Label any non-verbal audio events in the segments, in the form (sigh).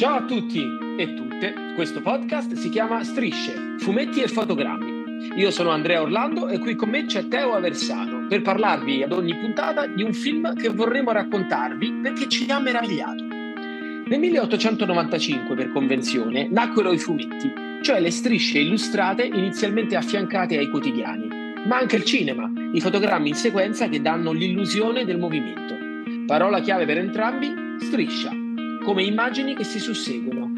Ciao a tutti e tutte, questo podcast si chiama Strisce, fumetti e fotogrammi. Io sono Andrea Orlando e qui con me c'è Teo Aversano per parlarvi ad ogni puntata di un film che vorremmo raccontarvi perché ci ha meravigliato. Nel 1895, per convenzione, nacquero i fumetti, cioè le strisce illustrate inizialmente affiancate ai quotidiani, ma anche il cinema, i fotogrammi in sequenza che danno l'illusione del movimento. Parola chiave per entrambi, striscia come immagini che si susseguono.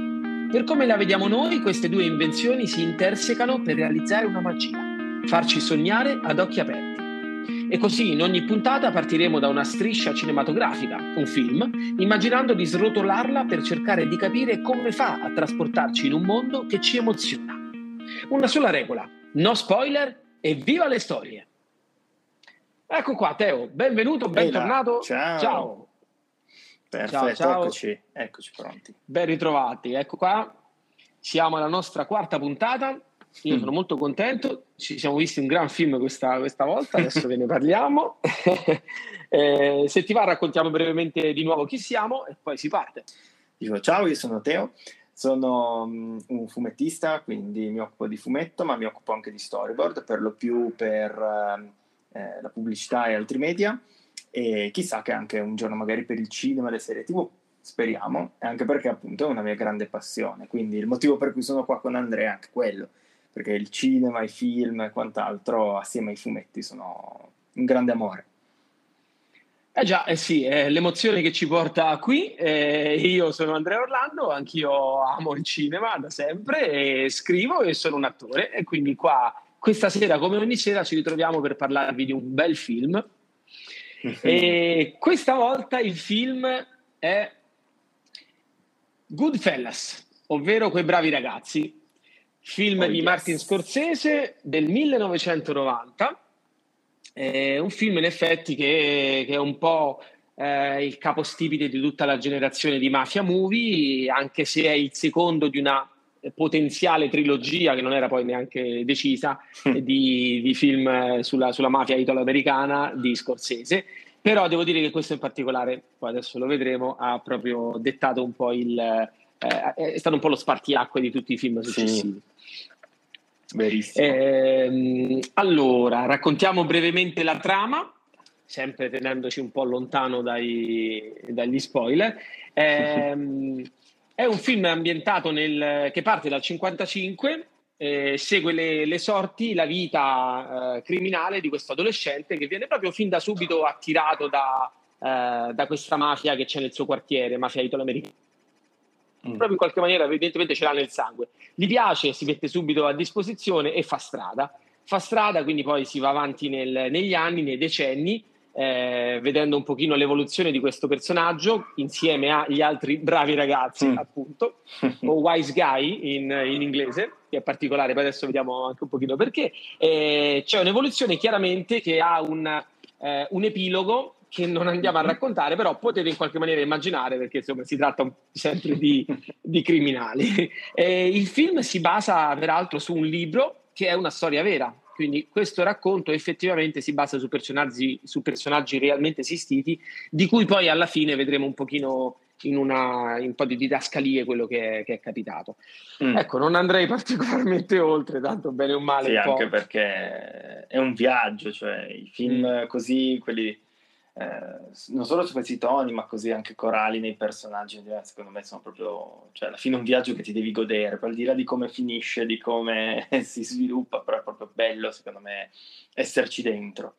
Per come la vediamo noi, queste due invenzioni si intersecano per realizzare una magia, farci sognare ad occhi aperti. E così in ogni puntata partiremo da una striscia cinematografica, un film, immaginando di srotolarla per cercare di capire come fa a trasportarci in un mondo che ci emoziona. Una sola regola, no spoiler e viva le storie! Ecco qua Teo, benvenuto, bentornato. Ciao. Ciao. Perfetto, Ciao, ciao. eccoci, eccoci pronti. Ben ritrovati, ecco qua, siamo alla nostra quarta puntata, io Mm. sono molto contento, ci siamo visti un gran film questa, questa volta, adesso ve ne parliamo. (laughs) Eh, se ti va raccontiamo brevemente di nuovo chi siamo e poi si parte. Dico ciao, io sono Teo, sono mm, un fumettista, quindi mi occupo di fumetto, ma mi occupo anche di storyboard, per lo più per ehm, eh, la pubblicità e altri media, e chissà che anche un giorno magari per il cinema le serie tv, speriamo, anche perché appunto è una mia grande passione, quindi il motivo per cui sono qua con Andrea è anche quello, perché il cinema, i film e quant'altro assieme ai fumetti sono un grande amore. Eh già, eh sì, è l'emozione che ci porta qui. eh, io sono Andrea Orlando, anch'io amo il cinema da sempre, e scrivo e sono un attore. E quindi qua, questa sera, come ogni sera, ci ritroviamo per parlarvi di un bel film. E (laughs) questa volta il film è Goodfellas, ovvero Quei bravi ragazzi, film Oh, di yes. Martin Scorsese del 1990. È un film in effetti che, che è un po' eh, il capostipite di tutta la generazione di mafia movie, anche se è il secondo di una potenziale trilogia che non era poi neanche decisa di, di film eh, sulla, sulla mafia italo-americana di Scorsese. Però devo dire che questo in particolare, poi adesso lo vedremo, ha proprio dettato un po' il. eh, è stato un po' lo spartiacque di tutti i film successivi. Verissimo. Ehm, allora, raccontiamo brevemente la trama, sempre tenendoci un po' lontano dai- dagli spoiler. (laughs) Ehm, è un film ambientato nel, che parte dal 55, eh, segue le, le sorti, la vita eh, criminale di questo adolescente che viene proprio fin da subito attirato da, eh, da questa mafia che c'è nel suo quartiere, mafia italo-americana Mm. proprio in qualche maniera evidentemente ce l'ha nel sangue. Gli piace, si mette subito a disposizione e fa strada. Fa strada, quindi poi si va avanti nel- negli anni, nei decenni, eh, vedendo un pochino l'evoluzione di questo personaggio insieme agli altri bravi ragazzi, Mm. appunto, (laughs) o wise guy in, in inglese, che è particolare, poi adesso vediamo anche un pochino perché. Eh, c'è un'evoluzione chiaramente che ha un, eh, un epilogo che non andiamo a Mhm. raccontare, però potete in qualche maniera immaginare perché insomma si tratta sempre di, (laughs) di criminali. Eh, il film si basa peraltro su un libro che è una storia vera, quindi questo racconto effettivamente si basa su personaggi, su personaggi realmente esistiti, di cui poi alla fine vedremo un pochino in, una, in un po' di didascalie quello che è, che è capitato. Mm. Ecco, non andrei (laughs) particolarmente oltre, tanto bene o male. Sì, anche perché è un viaggio, cioè i film Mm. così, quelli eh, non solo su questi toni, ma così anche corali nei personaggi, eh, secondo me sono proprio, cioè alla fine è un viaggio che ti devi godere, poi al di là di come finisce, di come (laughs) si sviluppa, però è proprio bello, secondo me, esserci dentro,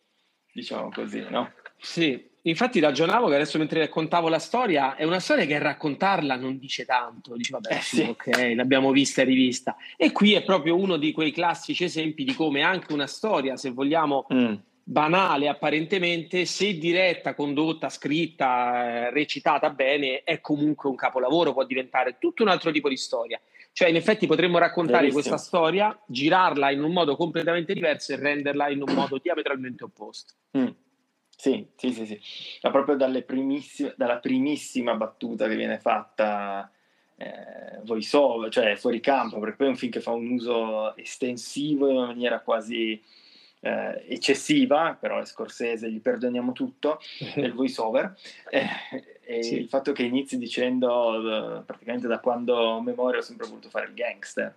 diciamo così, no? Sì, infatti ragionavo che adesso mentre raccontavo la storia, è una storia che raccontarla non dice tanto, dici vabbè Eh, sì. ok, l'abbiamo vista e rivista. E qui è proprio uno di quei classici esempi di come anche una storia, se vogliamo Mm. Banale apparentemente, se diretta, condotta, scritta, eh, recitata bene, è comunque un capolavoro, può diventare tutto un altro tipo di storia. Cioè, in effetti potremmo raccontare Verissimo. questa storia, girarla in un modo completamente diverso e renderla in un modo diametralmente opposto. Mm. Sì, sì, sì, sì. Ma proprio dalla primissima battuta che viene fatta eh, voice over, cioè fuori campo, perché poi è un film che fa un uso estensivo in una maniera quasi eh, eccessiva, però è Scorsese, gli perdoniamo tutto, (laughs) del voice over. Eh, e sì. il fatto che inizi dicendo praticamente da quando memoria ho sempre voluto fare il gangster.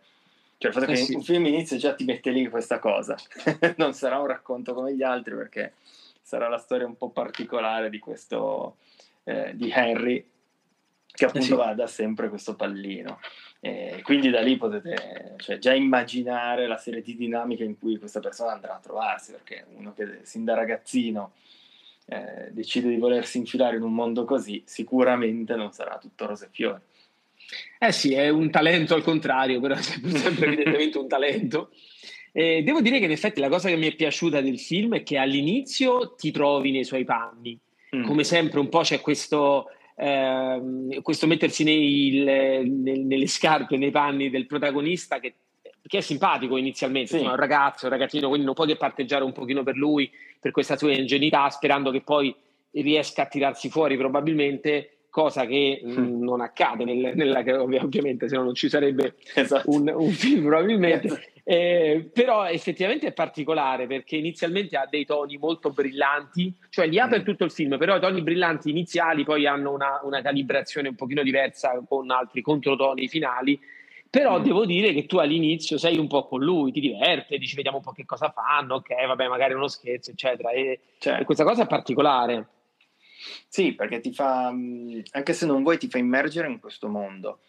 Cioè il fatto eh che sì. un film inizia già ti mette lì questa cosa. (laughs) non sarà un racconto come gli altri perché sarà la storia un po' particolare di questo, eh, di Henry, che appunto eh sì. va da sempre questo pallino. E quindi da lì potete cioè, già immaginare la serie di dinamiche in cui questa persona andrà a trovarsi, perché uno che sin da ragazzino eh, decide di volersi infilare in un mondo così, sicuramente non sarà tutto rose e fiori. Eh sì, è un talento al contrario, però (laughs) è sempre evidentemente un talento. Eh, devo dire che in effetti la cosa che mi è piaciuta del film è che all'inizio ti trovi nei suoi panni, mm. come sempre un po' c'è questo, eh, questo mettersi nei, nel, nelle scarpe, nei panni del protagonista che, che è simpatico inizialmente, sì. Insomma, un ragazzo, un ragazzino, quindi non puoi che parteggiare un pochino per lui, per questa sua ingenuità, sperando che poi riesca a tirarsi fuori probabilmente cosa che (laughs) mm, non accade nel, nella, ovviamente se no non ci sarebbe esatto. un, un, film probabilmente esatto. eh, però effettivamente è particolare perché inizialmente ha dei toni molto brillanti cioè li ha per mm. tutto il film però i toni brillanti iniziali poi hanno una, una calibrazione un pochino diversa con altri controtoni finali però mm. devo dire che tu all'inizio sei un po' con lui, ti diverte, dici vediamo un po' che cosa fanno, ok, vabbè, magari uno scherzo, eccetera. E, certo. e questa cosa è particolare. Sì, perché ti fa, anche se non vuoi, ti fa immergere in questo mondo.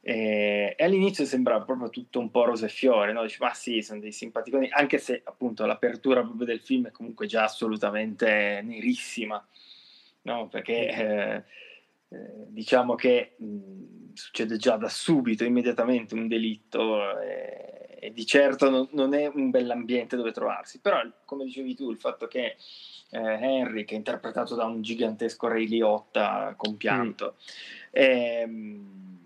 E, e all'inizio sembra proprio tutto un po' rose e fiore, no? Dici, ma sì, sono dei simpaticoni, anche se appunto l'apertura proprio del film è comunque già assolutamente nerissima, no? Perché eh, eh, diciamo che mh, succede già da subito, immediatamente un delitto e, e di certo non, non è un bell'ambiente dove trovarsi. Però, come dicevi tu, il fatto che eh, Henry, che è interpretato da un gigantesco Ray Liotta compianto, mm. ehm,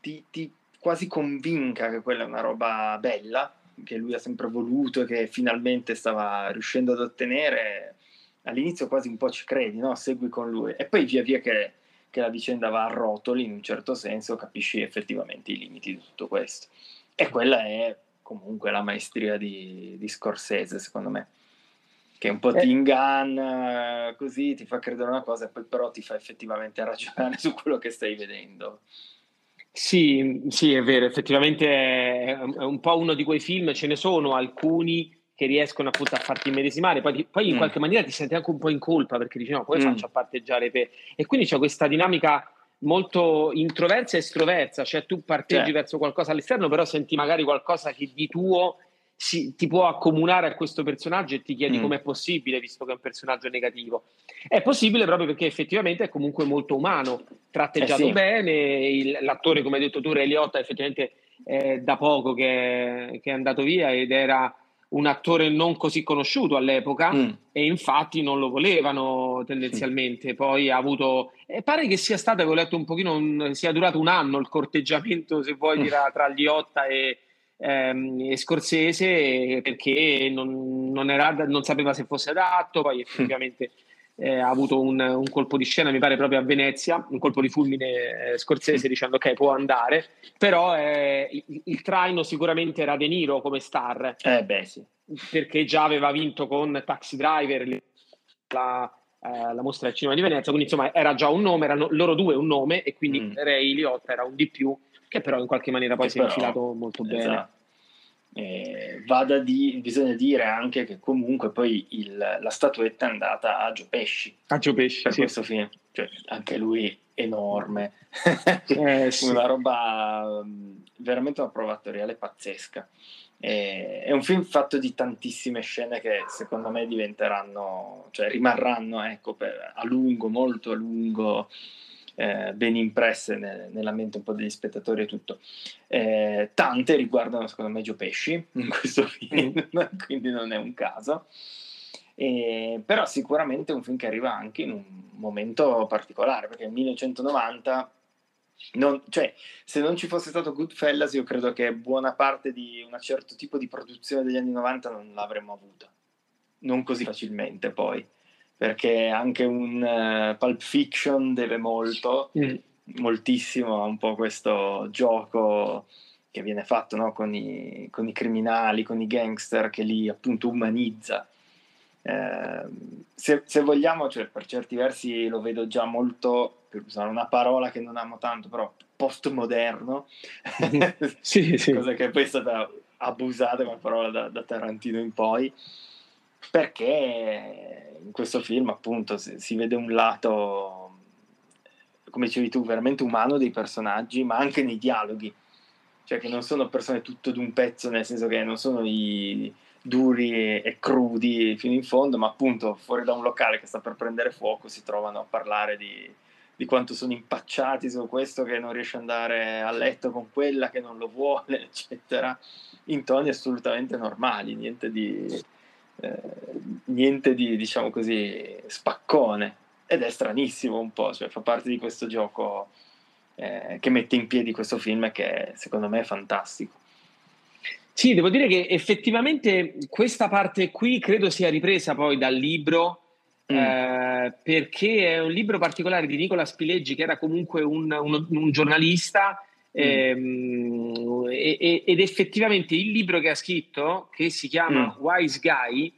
ti, ti quasi convinca che quella è una roba bella, che lui ha sempre voluto e che finalmente stava riuscendo ad ottenere. All'inizio quasi un po' ci credi, no? Segui con lui. E poi via via che, che la vicenda va a rotoli, in un certo senso, capisci effettivamente i limiti di tutto questo. E quella è comunque la maestria di, di Scorsese, secondo me che un po' eh. ti inganna così, ti fa credere una cosa e poi però ti fa effettivamente ragionare (laughs) su quello che stai vedendo. Sì, sì, è vero, effettivamente è un po' uno di quei film, ce ne sono alcuni che riescono appunto a farti immedesimare, poi, poi in mm. qualche maniera ti senti anche un po' in colpa perché dici no, poi mm. faccio a parteggiare per... E quindi c'è questa dinamica molto introversa e estroversa, cioè tu parteggi cioè. verso qualcosa all'esterno, però senti magari qualcosa che di tuo si, ti può accomunare a questo personaggio e ti chiedi mm. com'è possibile, visto che è un personaggio negativo. È possibile proprio perché effettivamente è comunque molto umano, tratteggiato eh sì. bene, il, l'attore, come hai detto tu, Ray Liotta, effettivamente è da poco che, che, è andato via ed era un attore non così conosciuto all'epoca mm. e infatti non lo volevano tendenzialmente. Mm. Poi ha avuto... E pare che sia stato, avevo letto un pochino, un, sia durato un anno il corteggiamento, se vuoi, mm. tra, tra Liotta e ehm, Scorsese perché non, non, era, non, sapeva se fosse adatto, poi effettivamente (laughs) eh, ha avuto un, un, colpo di scena, mi pare proprio a Venezia, un colpo di fulmine eh, Scorsese dicendo ok può andare, però eh, il, il, traino sicuramente era De Niro come star, eh beh, sì. perché già aveva vinto con Taxi Driver la, eh, la mostra del cinema di Venezia, quindi insomma era già un nome, erano loro due un nome e quindi mm. Ray Liotta era un di più che però in qualche maniera poi si è infilato molto bene. Esatto. Eh, vada di, bisogna dire anche che comunque poi il, la statuetta è andata a Gio Pesci. A Gio Pesci, per sì. questo film. Cioè, anche lui enorme. eh, sì. (laughs) Una roba, mm, veramente una provatoriale pazzesca. Eh, è un film fatto di tantissime scene che secondo me diventeranno, cioè rimarranno ecco, per, a lungo, molto a lungo eh, ben impresse ne, nella mente un po' degli spettatori e tutto. Eh, tante riguardano secondo me Gio Pesci in (laughs) questo film, quindi non è un caso. Eh, però sicuramente è un film che arriva anche in un momento particolare, perché nel 1990 non, cioè, se non ci fosse stato Goodfellas, io credo che buona parte di un certo tipo di produzione degli anni 90 non l'avremmo avuta. Non così facilmente, poi perché anche un uh, Pulp Fiction deve molto, mm. moltissimo a un po' questo gioco che viene fatto no? con, i, con, i, criminali, con i gangster, che li appunto umanizza. eh, se, se, vogliamo, cioè, per certi versi lo vedo già molto, per usare una parola che non amo tanto, però postmoderno, (laughs) sì, sì. (laughs) cosa che poi è stata abusata come parola da, da Tarantino in poi, perché in questo film appunto si, si vede un lato, come dicevi tu, veramente umano dei personaggi, ma anche nei dialoghi, cioè che non sono persone tutto d'un pezzo, nel senso che non sono i duri e, crudi fino in fondo, ma appunto fuori da un locale che sta per prendere fuoco si trovano a parlare di, di quanto sono impacciati su questo che non riesce ad andare a letto con quella che non lo vuole, (laughs) eccetera, in toni assolutamente normali, niente di, eh, niente di diciamo così, spaccone. Ed è stranissimo un po', cioè fa parte di questo gioco eh, che mette in piedi questo film che secondo me è fantastico. Sì, devo dire che effettivamente questa parte qui credo sia ripresa poi dal libro, mm. eh, perché è un libro particolare di Nicola Spileggi, che era comunque un, un, un giornalista, mm. ehm, e, ed effettivamente il libro che ha scritto, che si chiama mm. Wise Guy,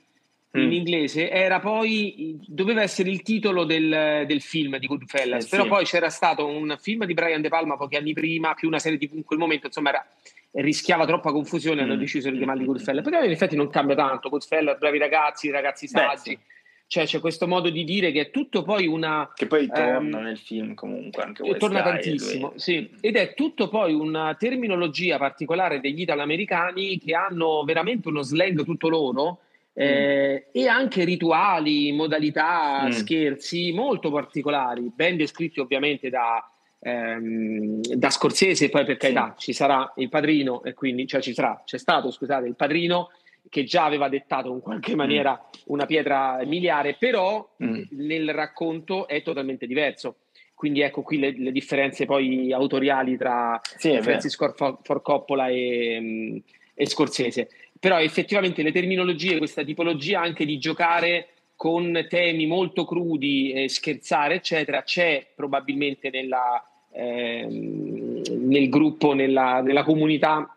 in mm. inglese, era poi, doveva essere il titolo del, del film di Goodfellas, eh, però sì. poi c'era stato un film di Brian De Palma pochi anni prima, più una serie di in quel momento, insomma era rischiava troppa confusione, hanno mm. deciso di chiamarli Goodfellas. Però in effetti non cambia tanto, Goodfellas, bravi ragazzi, ragazzi saggi. Beh, sì. Cioè c'è questo modo di dire che è tutto poi una... Che poi torna um, nel film comunque anche West Torna tantissimo, sì. Ed è tutto poi una terminologia particolare degli italoamericani che hanno veramente uno slang tutto loro eh, mm. e anche rituali, modalità, mm. scherzi molto particolari, ben descritti ovviamente da ehm, da Scorsese, poi per carità sì. ci sarà il padrino, e quindi cioè ci sarà, c'è stato, scusate, il padrino che già aveva dettato in qualche maniera una pietra miliare, però mm. nel racconto è totalmente diverso. Quindi ecco qui le, le differenze poi autoriali tra sì, Francis Ford Coppola e, mm, e Scorsese. Però effettivamente le terminologie, questa tipologia anche di giocare con temi molto crudi, eh, scherzare, eccetera, c'è probabilmente nella, ehm, nel gruppo, nella, nella comunità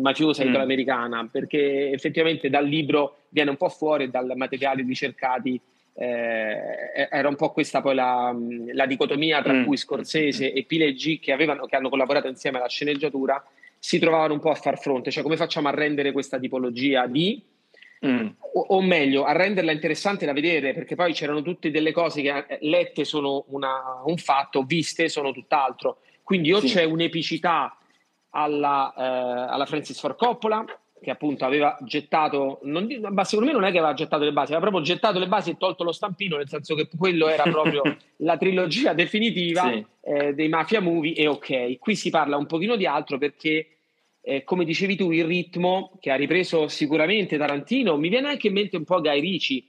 mafiosa mm. italoamericana, perché effettivamente dal libro viene un po' fuori dal materiale ricercati eh, era un po' questa poi la, la dicotomia tra mm. cui Scorsese e Pileggi che, avevano, che hanno collaborato insieme alla sceneggiatura si trovavano un po' a far fronte, cioè come facciamo a rendere questa tipologia di Mm. O, o, meglio, a renderla interessante da vedere, perché poi c'erano tutte delle cose che eh, lette sono una, un fatto, viste sono tutt'altro. Quindi o sì. c'è un'epicità alla, eh, alla, Francis Ford Coppola, che appunto aveva gettato, non, ma secondo me non è che aveva gettato le basi, aveva proprio gettato le basi e tolto lo stampino, nel senso che quello era proprio (laughs) la trilogia definitiva sì. eh, dei mafia movie e ok, qui si parla un pochino di altro perché eh, come dicevi tu, il ritmo che ha ripreso sicuramente Tarantino, mi viene anche in mente un po' Guy Ritchie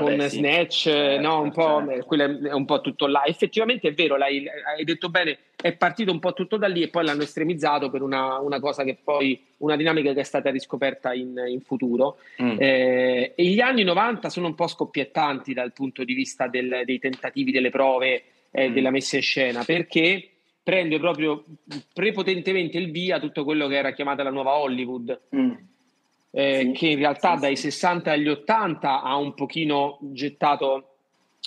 con Vabbè, sì. Snatch, certo, no, un po', certo. è un po' tutto là. Effettivamente è vero, l'hai, hai detto bene, è partito un po' tutto da lì e poi l'hanno estremizzato per una, una cosa che poi, una dinamica che è stata riscoperta in, in futuro. Mm. Eh, e gli anni 90 sono un po' scoppiettanti dal punto di vista del, dei tentativi, delle prove, eh, mm. della messa in scena, perché prende proprio prepotentemente il via tutto quello che era chiamata la nuova Hollywood, mm. Eh, sì, che in realtà sì, dai sì. 60 agli 80 ha un pochino gettato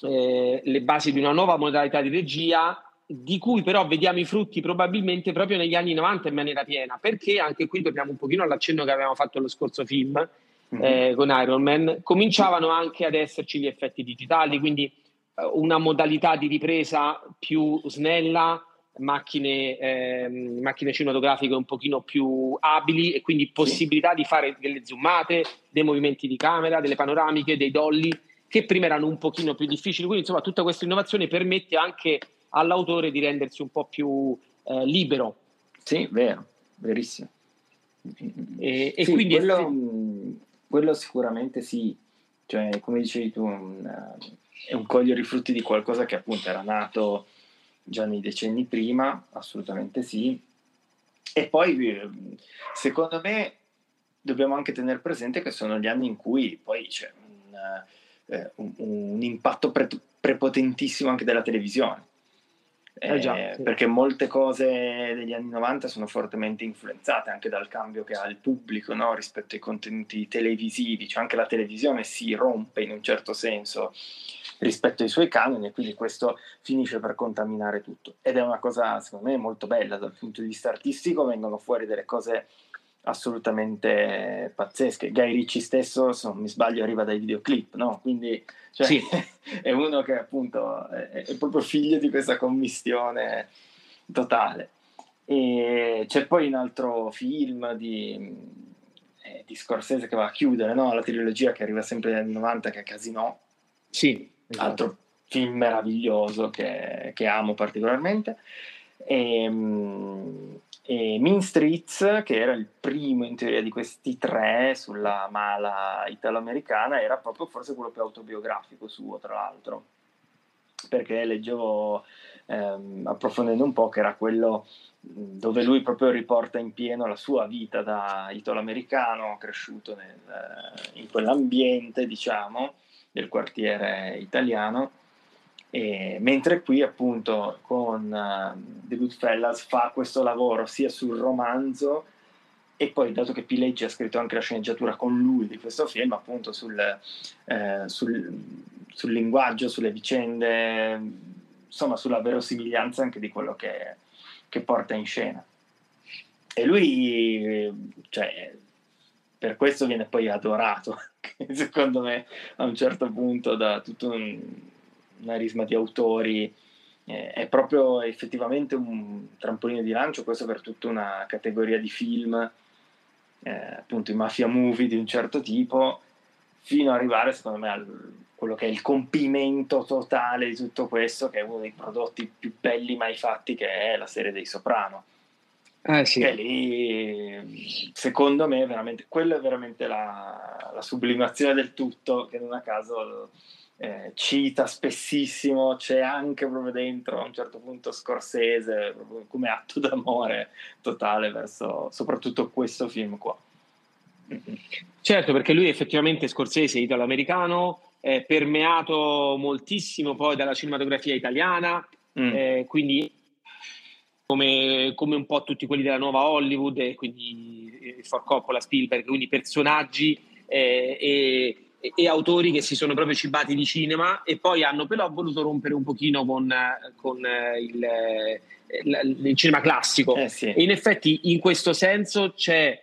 eh, le basi di una nuova modalità di regia, di cui però vediamo i frutti probabilmente proprio negli anni 90 in maniera piena, perché anche qui torniamo un pochino all'accenno che avevamo fatto allo scorso film mm-hmm. con Iron Man, cominciavano anche ad esserci gli effetti digitali, quindi eh, una modalità di ripresa più snella, macchine, ehm, macchine cinematografiche un pochino più abili e quindi possibilità sì. di fare delle zoomate, dei movimenti di camera, delle panoramiche, dei dolly che prima erano un pochino più difficili. Quindi insomma tutta questa innovazione permette anche all'autore di rendersi un po' più eh, libero. Sì, vero, verissimo. E, e sì, quindi quello, quello, sicuramente sì, cioè come dicevi tu è un cogliere i frutti di qualcosa che appunto era nato già nei decenni prima, assolutamente sì. E poi, eh, secondo me, dobbiamo anche tenere presente che sono gli anni in cui poi c'è un, eh, un, un impatto pre- prepotentissimo anche della televisione. Eh, già, sì. Perché molte cose degli anni 90 sono fortemente influenzate anche dal cambio che ha il pubblico no? rispetto ai contenuti televisivi, cioè anche la televisione si rompe in un certo senso rispetto ai suoi canoni e quindi questo finisce per contaminare tutto. Ed è una cosa secondo me molto bella dal punto di vista artistico, vengono fuori delle cose assolutamente pazzesche. Guy Ricci stesso, se non mi sbaglio, arriva dai videoclip, no? Quindi cioè, sì. (laughs) è uno che appunto è, è, proprio figlio di questa commistione totale. E c'è poi un altro film di, eh, di Scorsese che va a chiudere no? la trilogia che arriva sempre anni 90 che è Casino. Sì, esatto. altro film meraviglioso che, che amo particolarmente. E, ehm, e Mean Streets, che era il primo in teoria di questi tre sulla mala italo-americana, era proprio forse quello più autobiografico suo, tra l'altro, perché leggevo ehm, approfondendo un po' che era quello dove lui proprio riporta in pieno la sua vita da italo-americano, cresciuto nel, in quell'ambiente, diciamo, del quartiere italiano. E, mentre qui appunto con uh, The Goodfellas fa questo lavoro sia sul romanzo e poi dato che Pileggi ha scritto anche la sceneggiatura con lui di questo film appunto sul, eh, sul, sul linguaggio, sulle vicende insomma sulla verosimiglianza anche di quello che, che porta in scena. E lui cioè, per questo viene poi adorato (laughs) secondo me a un certo punto da tutto un una risma di autori, eh, è proprio effettivamente un trampolino di lancio, questo per tutta una categoria di film, eh, appunto i mafia movie di un certo tipo, fino ad arrivare secondo me a quello che è il compimento totale di tutto questo, che è uno dei prodotti più belli mai fatti, che è la serie dei Soprano. Eh, sì. Che lì, secondo me, veramente, quello è veramente la, la sublimazione del tutto, che non a caso eh, cita spessissimo, c'è anche proprio dentro a un certo punto Scorsese, come atto d'amore totale verso soprattutto questo film qua. Certo, perché lui effettivamente Scorsese italo-americano, è permeato moltissimo poi dalla cinematografia italiana, mm. eh, quindi come, come, un po' tutti quelli della nuova Hollywood, e quindi eh, For Coppola, Spielberg, quindi personaggi eh, e e, autori che si sono proprio cibati di cinema e poi hanno però voluto rompere un pochino con, con eh, il, il, il, cinema classico. Eh sì. E in effetti in questo senso c'è,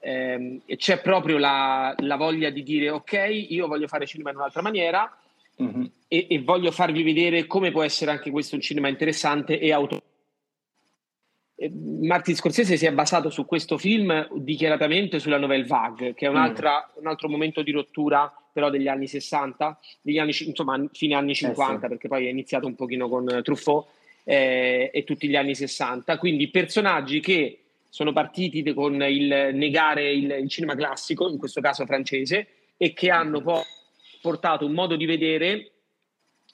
ehm, c'è proprio la, la, voglia di dire ok, io voglio fare cinema in un'altra maniera mm-hmm. e, e, voglio farvi vedere come può essere anche questo un cinema interessante e auto Martin Scorsese si è basato su questo film dichiaratamente sulla Nouvelle Vague, che è mm. un altro momento di rottura però degli anni 60, degli anni, insomma fine anni 50, eh sì. perché poi è iniziato un pochino con Truffaut eh, e tutti gli anni 60. Quindi personaggi che sono partiti con il negare il, il cinema classico, in questo caso francese, e che hanno poi portato un modo di vedere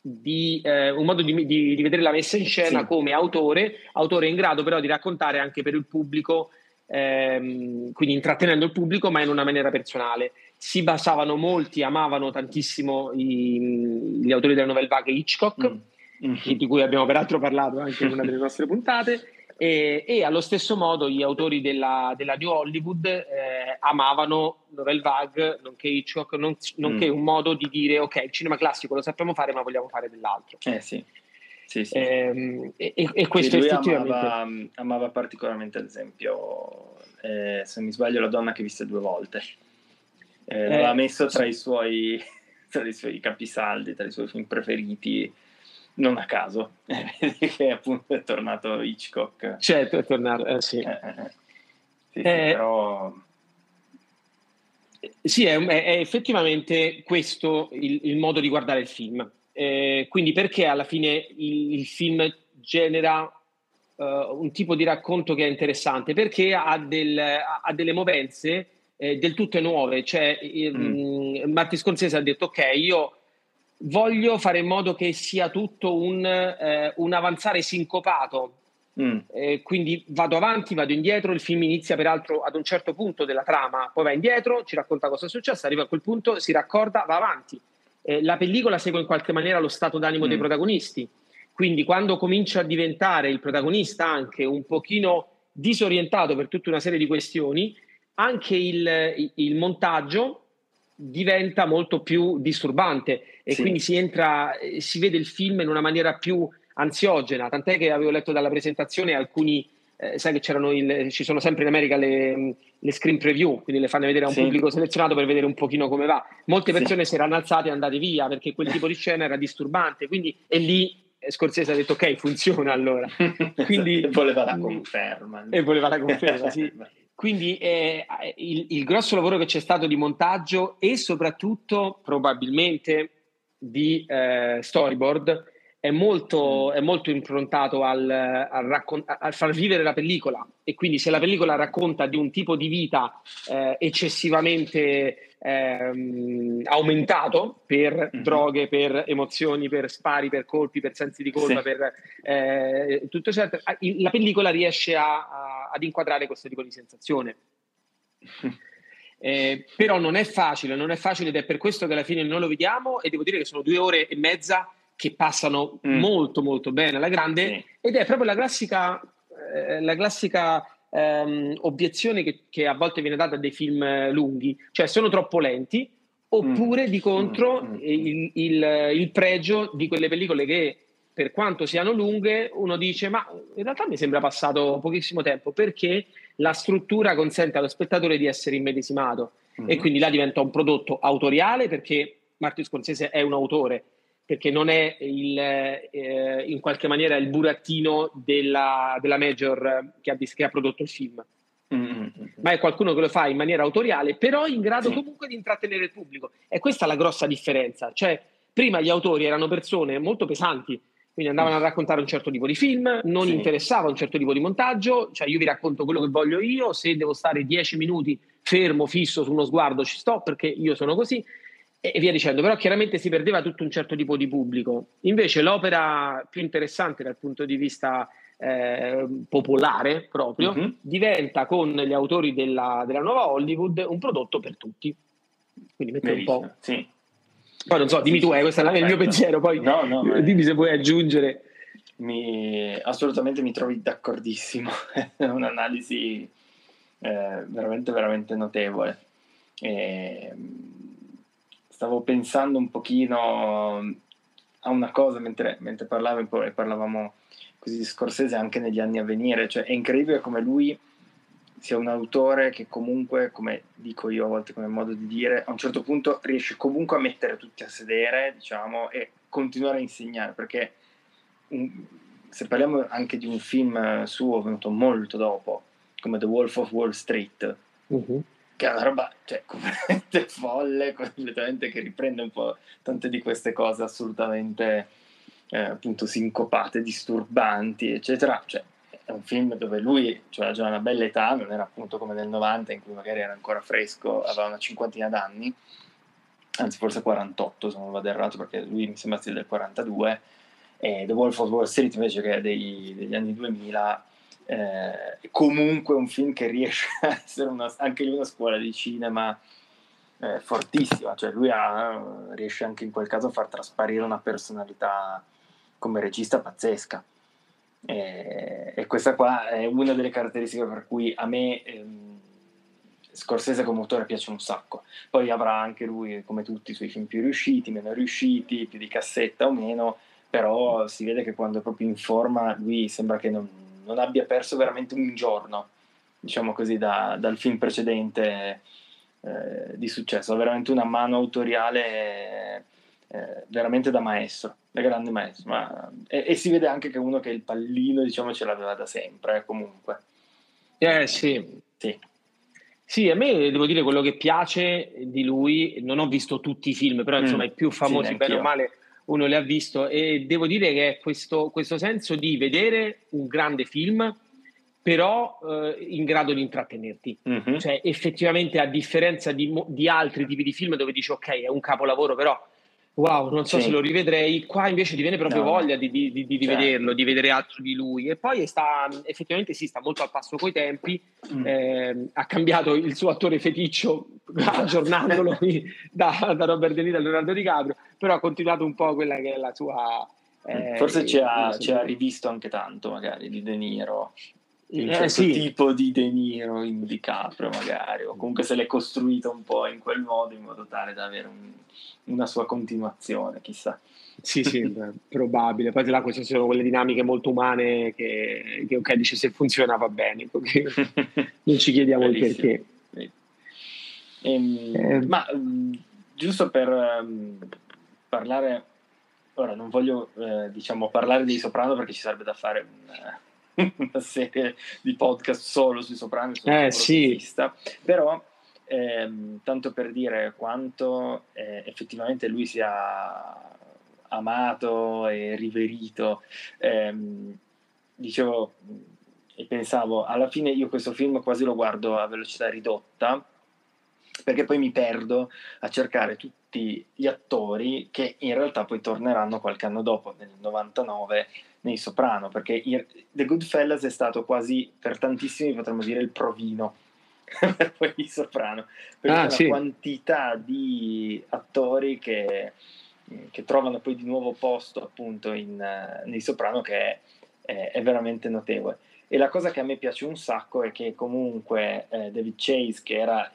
di, eh, un modo di, di, di, vedere la messa in scena sì. come autore, autore in grado però di raccontare anche per il pubblico, ehm, quindi intrattenendo il pubblico, ma in una maniera personale. Si basavano molti, amavano tantissimo i, gli autori della novella vaga Hitchcock, mm. mm-hmm. di cui abbiamo peraltro parlato anche in una delle nostre puntate. (laughs) E, e, allo stesso modo gli autori della, della New Hollywood eh, amavano Novel Vague, nonché Hitchcock, non, nonché mm. un modo di dire ok, il cinema classico lo sappiamo fare ma vogliamo fare dell'altro. Eh sì. Sì, sì. Eh, e, e, questo sì, effettivamente... Amava, amava, particolarmente, ad esempio, eh, se mi sbaglio, La donna che viste due volte. Eh, l'aveva messo tra i, suoi, (laughs) tra i suoi capisaldi, tra i suoi film preferiti non a caso, (laughs) che appunto è tornato Hitchcock. Certo, è tornato, eh, sì. Eh, eh, eh. sì, sì però... Sì, è, è, effettivamente questo il, il, modo di guardare il film. Eh, quindi perché alla fine il, il film genera uh, un tipo di racconto che è interessante? Perché ha, del, ha delle movenze eh, del tutto nuove. Cioè, mm. Martin Scorsese ha detto, ok, io voglio fare in modo che sia tutto un, eh, un avanzare sincopato. Mm. Eh, quindi vado avanti, vado indietro, il film inizia peraltro ad un certo punto della trama, poi va indietro, ci racconta cosa è successo, arriva a quel punto, si raccorda, va avanti. Eh, la pellicola segue in qualche maniera lo stato d'animo mm. dei protagonisti, quindi quando comincia a diventare il protagonista anche un pochino disorientato per tutta una serie di questioni, anche il, il montaggio diventa molto più disturbante e sì. quindi si entra, si vede il film in una maniera più ansiogena, tant'è che avevo letto dalla presentazione alcuni, eh, sai che c'erano il, ci sono sempre in America le, le, screen preview, quindi le fanno vedere a un sì. pubblico selezionato per vedere un pochino come va. Molte persone sì. si erano alzate e andate via perché quel tipo di scena era disturbante, quindi e lì Scorsese ha detto ok, funziona allora. (laughs) Quindi, e voleva la conferma. E voleva la conferma, sì. (laughs) Quindi eh, il, il, grosso lavoro che c'è stato di montaggio e soprattutto probabilmente di eh, storyboard è molto, mm. è molto improntato al, al, raccon- al, far vivere la pellicola e quindi se la pellicola racconta di un tipo di vita eh, eccessivamente ehm, aumentato per mm-hmm. droghe, per emozioni, per spari, per colpi, per sensi di colpa, sì. per eh, tutto ciò, la pellicola riesce a, a, ad inquadrare questo tipo di sensazione. (laughs) Eh, però non è facile, non è facile ed è per questo che alla fine noi lo vediamo e devo dire che sono due ore e mezza che passano mm. molto molto bene alla grande sì. ed è proprio la classica, eh, la classica ehm, obiezione che, che, a volte viene data a dei film lunghi, cioè sono troppo lenti oppure mm. di contro mm. mm. il, il, il pregio di quelle pellicole che per quanto siano lunghe, uno dice: Ma in realtà mi sembra passato pochissimo tempo perché la struttura consente allo spettatore di essere immedesimato mm-hmm. e quindi là diventa un prodotto autoriale perché Martin Scorsese è un autore perché non è il, eh, in qualche maniera il burattino della, della major che ha, che ha, prodotto il film. Mm-hmm. Ma è qualcuno che lo fa in maniera autoriale, però in grado sì. comunque di intrattenere il pubblico. E questa è la grossa differenza. Cioè, prima gli autori erano persone molto pesanti, quindi andavano a raccontare un certo tipo di film, non sì. interessava un certo tipo di montaggio, cioè io vi racconto quello che voglio io, se devo stare dieci minuti fermo, fisso su uno sguardo ci sto perché io sono così e via dicendo, però chiaramente si perdeva tutto un certo tipo di pubblico. Invece l'opera più interessante dal punto di vista eh, popolare proprio mm-hmm. diventa con gli autori della, della, nuova Hollywood un prodotto per tutti. Quindi mette un po'. Sì. Poi non so, dimmi tu, eh, questo è il mio pensiero, poi no, no, dimmi se puoi aggiungere. Mi, assolutamente mi trovi d'accordissimo, (laughs) è un'analisi eh, veramente, veramente notevole. E, stavo pensando un pochino a una cosa mentre, mentre parlavo e parlavamo così di Scorsese anche negli anni a venire, cioè è incredibile come lui sia un autore che comunque, come dico io a volte come modo di dire, a un certo punto riesce comunque a mettere tutti a sedere, diciamo, e continuare a insegnare, perché un, se parliamo anche di un film suo venuto molto dopo, come The Wolf of Wall Street, uh-huh che è una roba cioè, (laughs) completamente folle, completamente che riprende un po' tante di queste cose assolutamente eh, appunto sincopate, disturbanti, eccetera. Cioè, è un film dove lui cioè, già una bella età, non era appunto come nel 90 in cui magari era ancora fresco, aveva una cinquantina d'anni, anzi forse 48 se non vado errato perché lui mi sembra sia del 42, e The Wolf of Wall Street invece che è dei, degli anni 2000 eh, comunque un film che riesce (laughs) a essere una, anche lì una scuola di cinema eh, fortissima, cioè lui ha, riesce anche in quel caso a far trasparire una personalità come regista pazzesca. E, e, questa qua è una delle caratteristiche per cui a me ehm, Scorsese come autore piace un sacco. Poi avrà anche lui, come tutti, i suoi film più riusciti, meno riusciti, più di cassetta o meno, però si vede che quando è proprio in forma lui sembra che non, non abbia perso veramente un giorno, diciamo così, da, dal film precedente eh, di successo. Ha veramente una mano autoriale eh, veramente da maestro, da grande maestro. Ma, e, e, si vede anche che uno che il pallino, diciamo, ce l'aveva da sempre, eh, comunque. Eh sì. Sì. Sì, a me devo dire quello che piace di lui, non ho visto tutti i film, però insomma mm, i più famosi, sì, bene o male, uno le ha visto e devo dire che è questo, questo senso di vedere un grande film però eh, in grado di intrattenerti. Mm-hmm. Cioè, effettivamente, a differenza di, di, altri tipi di film dove dici ok, è un capolavoro, però wow, non so sì. se lo rivedrei, qua invece ti viene proprio no. voglia di, di, di, di certo. vederlo, di vedere altro di lui. E poi sta, effettivamente sì, sta molto al passo coi tempi, mm. eh, ha cambiato il suo attore feticcio (laughs) aggiornandolo (laughs) da, da, Robert De Niro a Leonardo DiCaprio, però ha continuato un po' quella che è la sua, Eh, Forse ci ha, ci ha, rivisto anche tanto, magari, di De Niro. Un eh, certo sì. tipo di De Niro in DiCaprio, magari, o comunque se l'è costruito un po' in quel modo, in modo tale da avere un, una sua continuazione, chissà. Sì, sì, (laughs) probabile. Poi là queste sono quelle dinamiche molto umane che, che ok, dice se funziona va bene, (laughs) non ci chiediamo il perché. Ehm, eh, ma giusto per um, parlare, ora non voglio eh, diciamo parlare dei Soprano perché ci sarebbe da fare un, una serie di podcast solo sui Soprano, eh, sì. però ehm, tanto per dire quanto eh, effettivamente lui sia amato e riverito. Ehm, dicevo e pensavo, alla fine io questo film quasi lo guardo a velocità ridotta, perché poi mi perdo a cercare tutti gli attori che in realtà poi torneranno qualche anno dopo, nel 99, nei Soprano, perché The Goodfellas è stato quasi, per tantissimi potremmo dire, il provino (laughs) per poi i Soprano, perché ah, la sì. quantità di attori che che trovano poi di nuovo posto appunto in, nei Soprano che è, è, è, veramente notevole. E la cosa che a me piace un sacco è che comunque eh, David Chase, che, era,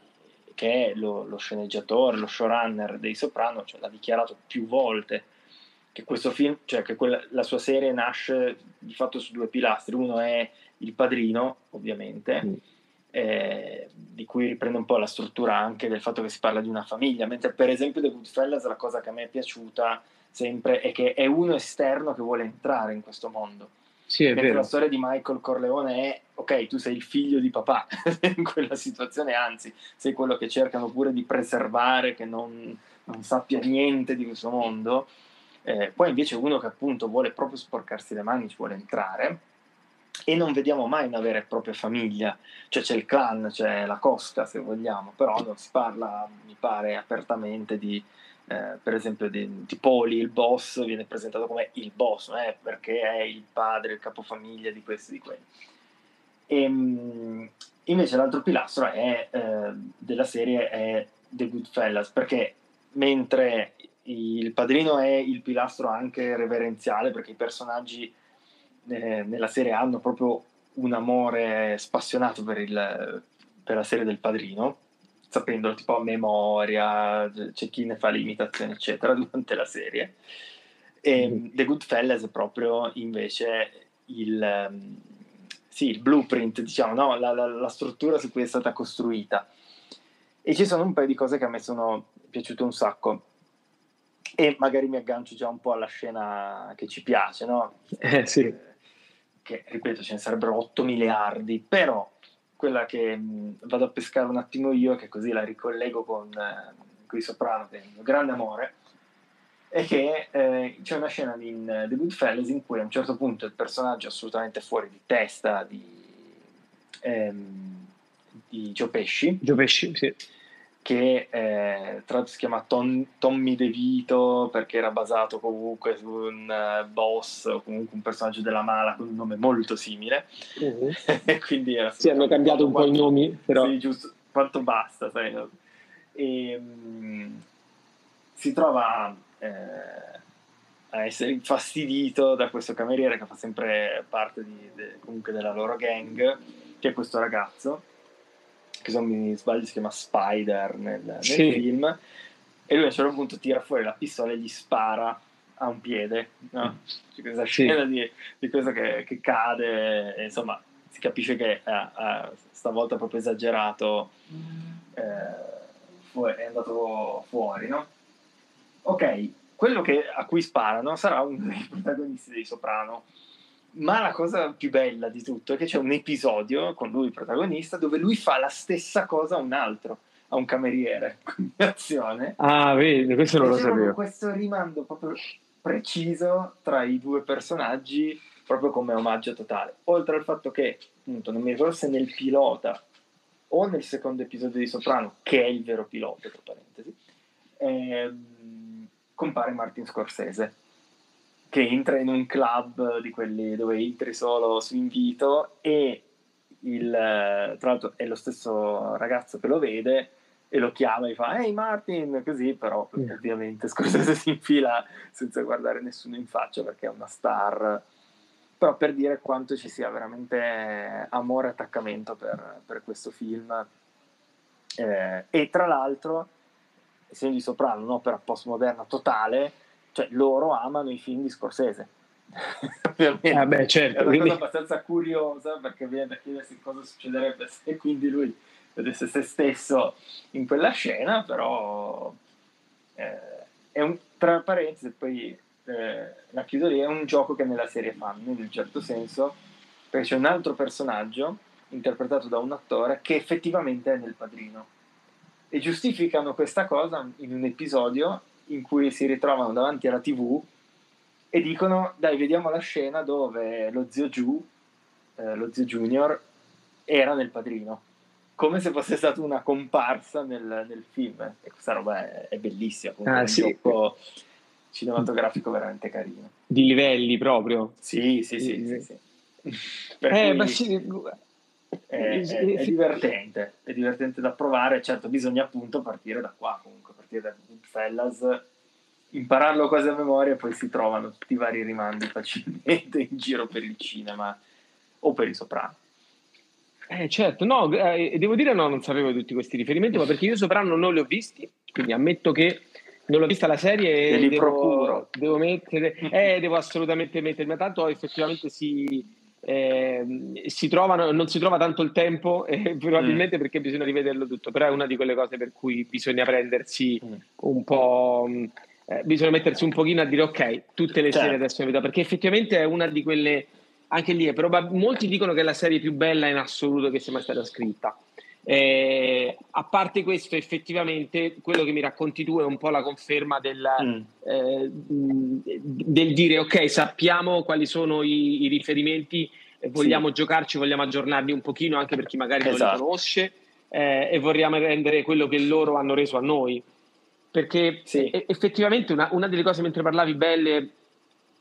che è lo, lo, sceneggiatore, lo showrunner dei Soprano, cioè, l'ha dichiarato più volte che questo film, cioè che quella, la sua serie nasce di fatto su due pilastri. Uno è il padrino, ovviamente. Mm eh, di cui riprende un po' la struttura anche del fatto che si parla di una famiglia, mentre per esempio The Goodfellas la cosa che a me è piaciuta sempre è che è uno esterno che vuole entrare in questo mondo. Sì, è vero. la storia di Michael Corleone è, ok, tu sei il figlio di papà (laughs) in quella situazione, anzi, sei quello che cercano pure di preservare, che non, non sappia niente di questo mondo. Eh, poi invece uno che appunto vuole proprio sporcarsi le mani, ci vuole entrare e non vediamo mai una vera e propria famiglia, cioè c'è il clan, c'è la costa se vogliamo, però non si parla, mi pare, apertamente di, eh, per esempio, di, di, Poli, il boss viene presentato come il boss, eh, perché è il padre, il capofamiglia di questi di quelli. E, ehm, invece l'altro pilastro è, eh, della serie è The Goodfellas, perché mentre il padrino è il pilastro anche reverenziale, perché i personaggi eh, nella serie hanno proprio un amore spassionato per, il, per la serie del padrino, sapendolo tipo a memoria, c'è chi ne fa l'imitazione, eccetera, (laughs) durante la serie. E mm. The Goodfellas è proprio invece il, sì, il blueprint, diciamo, no? la, la, la, struttura su cui è stata costruita. E ci sono un paio di cose che a me sono piaciute un sacco. E magari mi aggancio già un po' alla scena che ci piace, no? Eh sì che ripeto ce ne sarebbero 8 miliardi, però quella che mh, vado a pescare un attimo io, che così la ricollego con, eh, con i Soprano, il mio grande amore, è che eh, c'è una scena in uh, The Goodfellas in cui a un certo punto il personaggio assolutamente fuori di testa di, ehm, di Joe Pesci, Joe Pesci sì che eh, tra l'altro si chiama Tom, Tommy DeVito perché era basato comunque su un uh, boss o comunque un personaggio della mala con un nome molto simile. Uh-huh. (laughs) Quindi era sì, hanno cambiato un po' i nomi, però... Sì, giusto, quanto basta, sai. E, um, si trova eh, a essere infastidito da questo cameriere che fa sempre parte di, de, comunque della loro gang, che è questo ragazzo che se non mi sbaglio si chiama Spider nel, nel sì. film, e lui a un certo punto tira fuori la pistola e gli spara a un piede, no? C'è questa scena sì. di, di, questo che, che cade, e, insomma si capisce che eh, eh, stavolta è proprio esagerato, eh, è andato fuori, no? Ok, quello che, a cui sparano sarà uno dei protagonisti dei Soprano, ma la cosa più bella di tutto è che c'è un episodio con lui protagonista dove lui fa la stessa cosa a un altro, a un cameriere. (laughs) Combinazione. Ah, vedi, questo non lo sapevo. Questo rimando proprio preciso tra i due personaggi, proprio come omaggio totale. Oltre al fatto che, appunto, non mi ricordo se nel pilota o nel secondo episodio di Soprano, che è il vero pilota, tra parentesi, ehm, compare Martin Scorsese che entra in un club di quelli dove entri solo su invito e il, tra l'altro è lo stesso ragazzo che lo vede e lo chiama e fa ehi Martin così però mm. ovviamente (laughs) Scorsese si infila senza guardare nessuno in faccia perché è una star però per dire quanto ci sia veramente amore e attaccamento per, per questo film eh, e tra l'altro essendo di Soprano un'opera postmoderna totale cioè loro amano i film di Scorsese. (laughs) Ovviamente. Eh beh, certo, è una quindi... cosa abbastanza curiosa perché viene da chiedersi cosa succederebbe se quindi lui vedesse se stesso in quella scena, però eh, è un, tra parentesi, poi eh, la chiudo lì, è un gioco che nella serie fanno in un certo senso, perché c'è un altro personaggio interpretato da un attore che effettivamente è nel padrino. E giustificano questa cosa in un episodio in cui si ritrovano davanti alla tv e dicono dai vediamo la scena dove lo zio Giù eh, lo zio Junior era nel padrino come se fosse stata una comparsa nel, nel film. E questa roba è, è bellissima, ah, è un sì. gioco cinematografico veramente carino. Di livelli proprio. Sì, sì, sì. sì, sì. Eh, ma sì. È, è, è, divertente, è divertente da provare, certo bisogna appunto partire da qua comunque, partire da Goodfellas, impararlo quasi a memoria e poi si trovano tutti i vari rimandi facilmente in giro per il cinema o per i soprani. Eh, certo, no, eh, devo dire no, non sapevo tutti questi riferimenti, ma perché io Soprano non li ho visti, quindi ammetto che non l'ho vista la serie e devo, devo, mettere, eh, devo assolutamente mettermi, ma tanto effettivamente si, eh, si trovano, non si trova tanto il tempo, (laughs) eh, probabilmente mm. perché bisogna rivederlo tutto, però è una di quelle cose per cui bisogna prendersi mm. un po'... Eh, bisogna mettersi un pochino a dire ok, tutte le certo. serie adesso in vita, perché effettivamente è una di quelle anche lì è probab- molti dicono che è la serie più bella in assoluto che sia mai stata scritta. Eh, a parte questo, effettivamente, quello che mi racconti tu è un po' la conferma del, mm. eh, del dire ok, sappiamo quali sono i, i riferimenti, vogliamo sì. giocarci, vogliamo aggiornarli un pochino anche per chi magari esatto. non li conosce eh, e vorremmo rendere quello che loro hanno reso a noi. Perché sì. effettivamente una, una, delle cose mentre parlavi belle